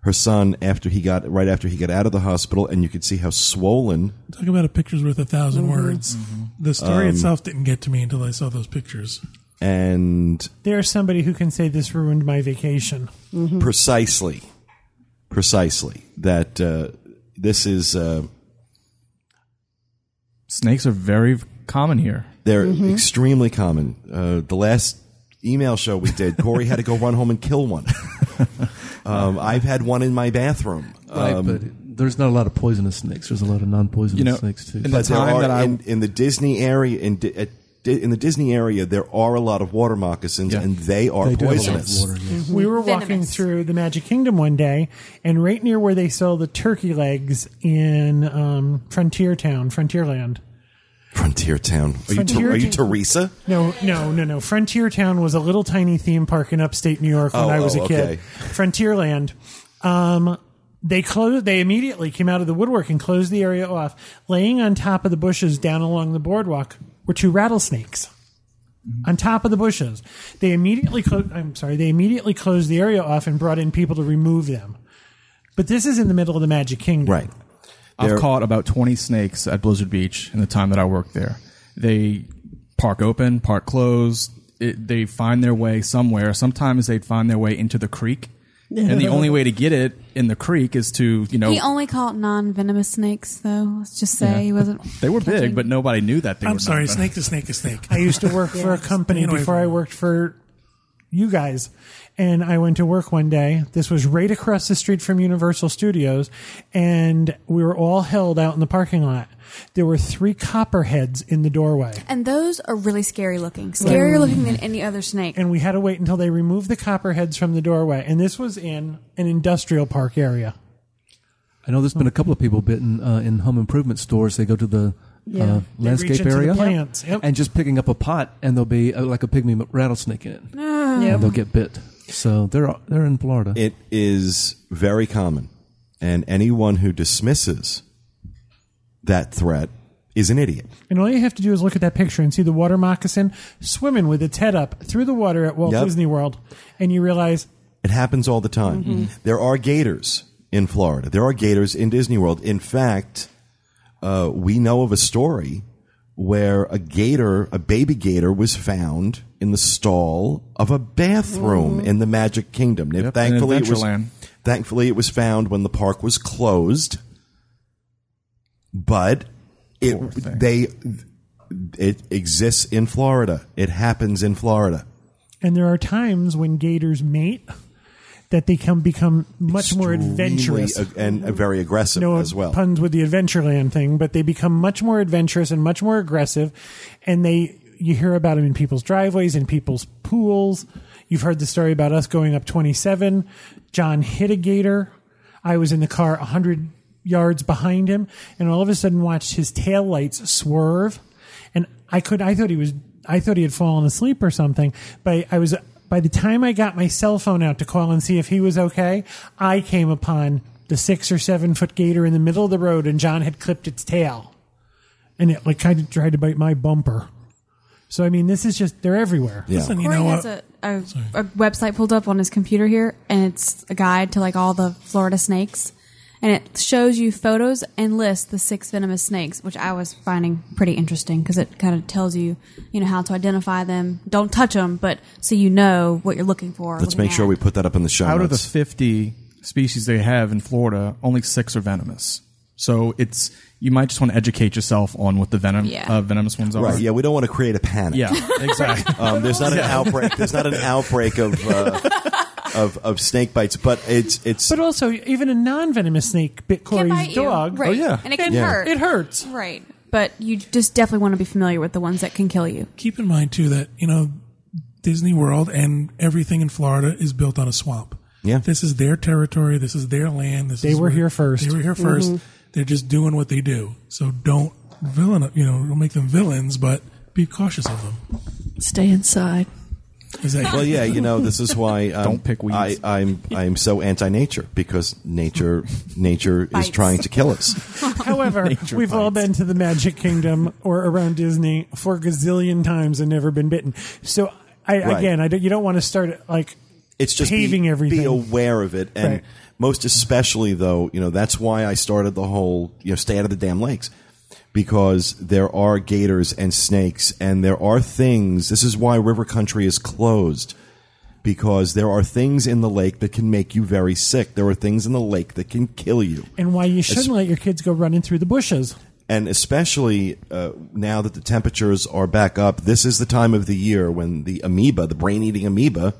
her son after he got right after he got out of the hospital, and you could see how swollen. Talk about a picture's worth a 1000 words. The story Um, itself didn't get to me until I saw those pictures. And There's somebody who can say this ruined my vacation. precisely, precisely that uh, this is uh, Snakes are very common here. they're extremely common. Uh, the last email show we did, Corey had to go run home and kill one. [LAUGHS] um, [LAUGHS] I've had one in my bathroom. Right, Um, but there's not a lot of poisonous snakes. There's a lot of non-poisonous You know, snakes too. in the but there time are that I- in, in the Disney area in Di- at, Di- in the Disney area there are a lot of water moccasins Yeah. and they are They do have a lot of poisonous. water, yes. We were walking Venomous. through the Magic Kingdom one day, and right near where they sell the turkey legs in um, Frontier Town, Frontierland. Frontier Town. Are you, Frontier Ter- are you Town. Teresa? No, no, no, no. Frontier Town was a little tiny theme park in upstate New York when Oh, I was oh, a kid. okay. Frontierland. Um, they closed. They immediately came out of the woodwork and closed the area off. Laying on top of the bushes down along the boardwalk were two rattlesnakes. On top of the bushes, they immediately. Clo- I'm sorry. They immediately closed the area off and brought in people to remove them. But this is in the middle of the Magic Kingdom, Right. I've caught about 20 snakes at Blizzard Beach in the time that I worked there. They park open, park closed. It, they find their way somewhere. Sometimes they'd find their way into the creek and the only [LAUGHS] way to get it in the creek is to you know He only caught non-venomous snakes, though. Let's just say he wasn't. they were catching- big, but nobody knew that they were. I'm were. sorry, not snake to snake to snake. I used to work for a [LAUGHS] company Staying away before from I it. worked for you guys. And I went to work one day. This was right across the street from Universal Studios. And we were all held out in the parking lot. There were three copperheads in the doorway. And those are really scary looking. Scarier looking than any other snake. And we had to wait until they removed the copperheads from the doorway. And this was in an industrial park area. I know there's been a couple of people bitten uh, in home improvement stores. They go to the uh, landscape into the area plants. Yep. and just picking up a pot, and there'll be uh, like a pygmy rattlesnake in it, and they'll get bit. So they're they're in Florida. It is very common, and anyone who dismisses that threat is an idiot. And all you have to do is look at that picture and see the water moccasin swimming with its head up through the water at Walt Yep. Disney World. And you realize It happens all the time. There are gators in Florida. There are gators in Disney World. In fact, uh, we know of a story where a gator, a baby gator, was found in the stall of a bathroom mm. in the Magic Kingdom. Now, Yep, in thankfully, it was Adventureland. thankfully it was found when the park was closed. But it Poor thing. they it exists in Florida. It happens in Florida. And there are times when gators mate that they can become much more adventurous. ag- and uh, very aggressive no as well. puns with the Adventureland thing, but they become much more adventurous and much more aggressive. And they, you hear about them in people's driveways, in people's pools. You've heard the story about us going up 27. John hit a gator. I was in the car 100 yards behind him and all of a sudden watched his tail lights swerve. And I could, I thought he was, I thought he had fallen asleep or something, but I was, by the time I got my cell phone out to call and see if he was okay, I came upon the six or seven foot gator in the middle of the road and John had clipped its tail. And it like kind of tried to bite my bumper. So I mean, this is just they're everywhere. Yeah. Listen, you Corey know has what? a, a, a website pulled up on his computer here, and it's a guide to like all the Florida snakes, and it shows you photos and lists the six venomous snakes, which I was finding pretty interesting because it kind of tells you, you know, how to identify them. Don't touch them, but so you know what you're looking for. Let's make sure we put that up in the show Out of the 50 species they have in Florida, only six are venomous. So it's you might just want to educate yourself on what the venom Yeah. uh, venomous ones are. right? Yeah, we don't want to create a panic. Yeah, exactly. [LAUGHS] Um, there's not an [LAUGHS] outbreak. There's not an outbreak of uh, of of snake bites, but it's it's But also, even a non venomous snake bit Corey's bite you. dog. right? Oh, yeah. and it can Yeah. hurt. It hurts. right? But you just definitely want to be familiar with the ones that can kill you. Keep in mind too that you know Disney World and everything in Florida is built on a swamp. Yeah. this is their territory. This is their land. This They is were where- here first. They were here 1st mm-hmm. They're just doing what they do. So don't villain. You know, don't make them villains, but be cautious of them. Stay inside. Exactly. well, yeah. You know, this is why [LAUGHS] um, Don't pick weeds. I, I'm I'm so anti-nature because nature nature is trying to kill us. [LAUGHS] However, Nature we've all been to the Magic Kingdom or around Disney for a gazillion times and never been bitten. So, I, Right. again, I don't, you don't want to start like It's just paving be, everything. be aware of it, and Right. most especially though, you know, that's why I started the whole you know stay out of the damn lakes because there are gators and snakes, and there are things. This is why river country is closed. Because there are things in the lake that can make you very sick. There are things in the lake that can kill you. and why you shouldn't let your kids go running through the bushes. and especially uh, now that the temperatures are back up, this is the time of the year when the amoeba, the brain-eating amoeba,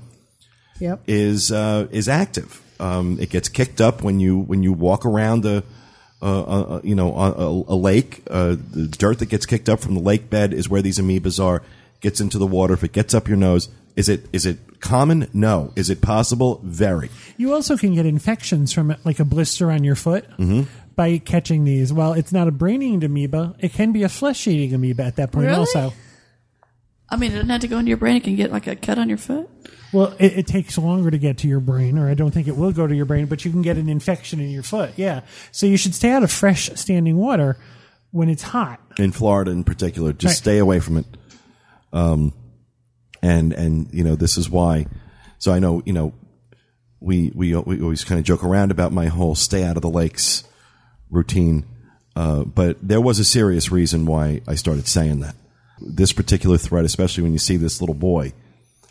Yep. is uh, is active. Um, it gets kicked up when you when you walk around a, a, a you know a, a, a lake. Uh, the dirt that gets kicked up from the lake bed is where these amoebas are. Gets into the water. If it gets up your nose, is it is it common? No. Is it possible? Very. You also can get infections from like a blister on your foot mm-hmm. by catching these. Well, it's not a brain-eating amoeba; it can be a flesh-eating amoeba at that point. Really? Also, I mean, it doesn't have to go into your brain. It can get like a cut on your foot. well, it, it takes longer to get to your brain, or I don't think it will go to your brain. But you can get an infection in your foot. Yeah, so you should stay out of fresh standing water when it's hot. in Florida in particular. Just Right. stay away from it. Um, and and you know this is why. So I know you know we we we always kind of joke around about my whole stay out of the lakes routine, uh, but there was a serious reason why I started saying that. This particular threat, especially when you see this little boy,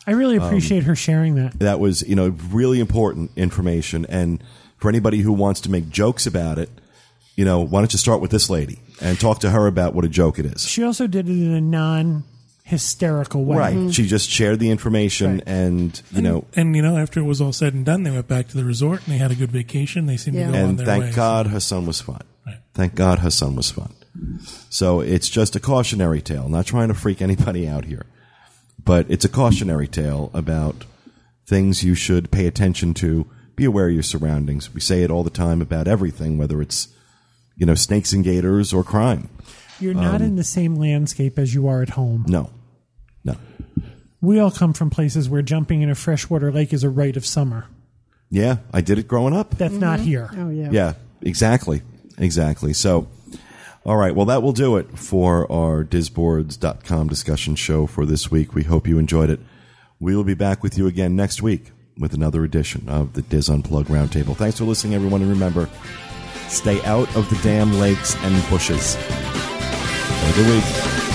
I really um, appreciate her sharing that. That was, you know, really important information. And for anybody who wants to make jokes about it, you know, why don't you start with this lady and talk to her about what a joke it is? She also did it in a non hysterical way. Right. Mm-hmm. She just shared the information Right. and, you know, And you know, after it was all said and done, they went back to the resort and they had a good vacation. They seemed Yeah. to go on and their thank. God her son was fine. Right. Thank God her son was fine. So it's just a cautionary tale. Not trying to freak anybody out here, but it's a cautionary tale about things you should pay attention to. Be aware of your surroundings. We say it all the time about everything, whether it's you know snakes and gators or crime. You're not um, in the same landscape as you are at home. No, no. We all come from places where jumping in a freshwater lake is a rite of summer. Yeah, I did it growing up. That's not mm-hmm. here. Oh yeah. Yeah, exactly. Exactly. So, all right. Well, that will do it for our disboards.com discussion show for this week. We hope you enjoyed it. We will be back with you again next week with another edition of the DIS Unplugged Roundtable. Thanks for listening, everyone. And remember, stay out of the damn lakes and bushes. Have a good week.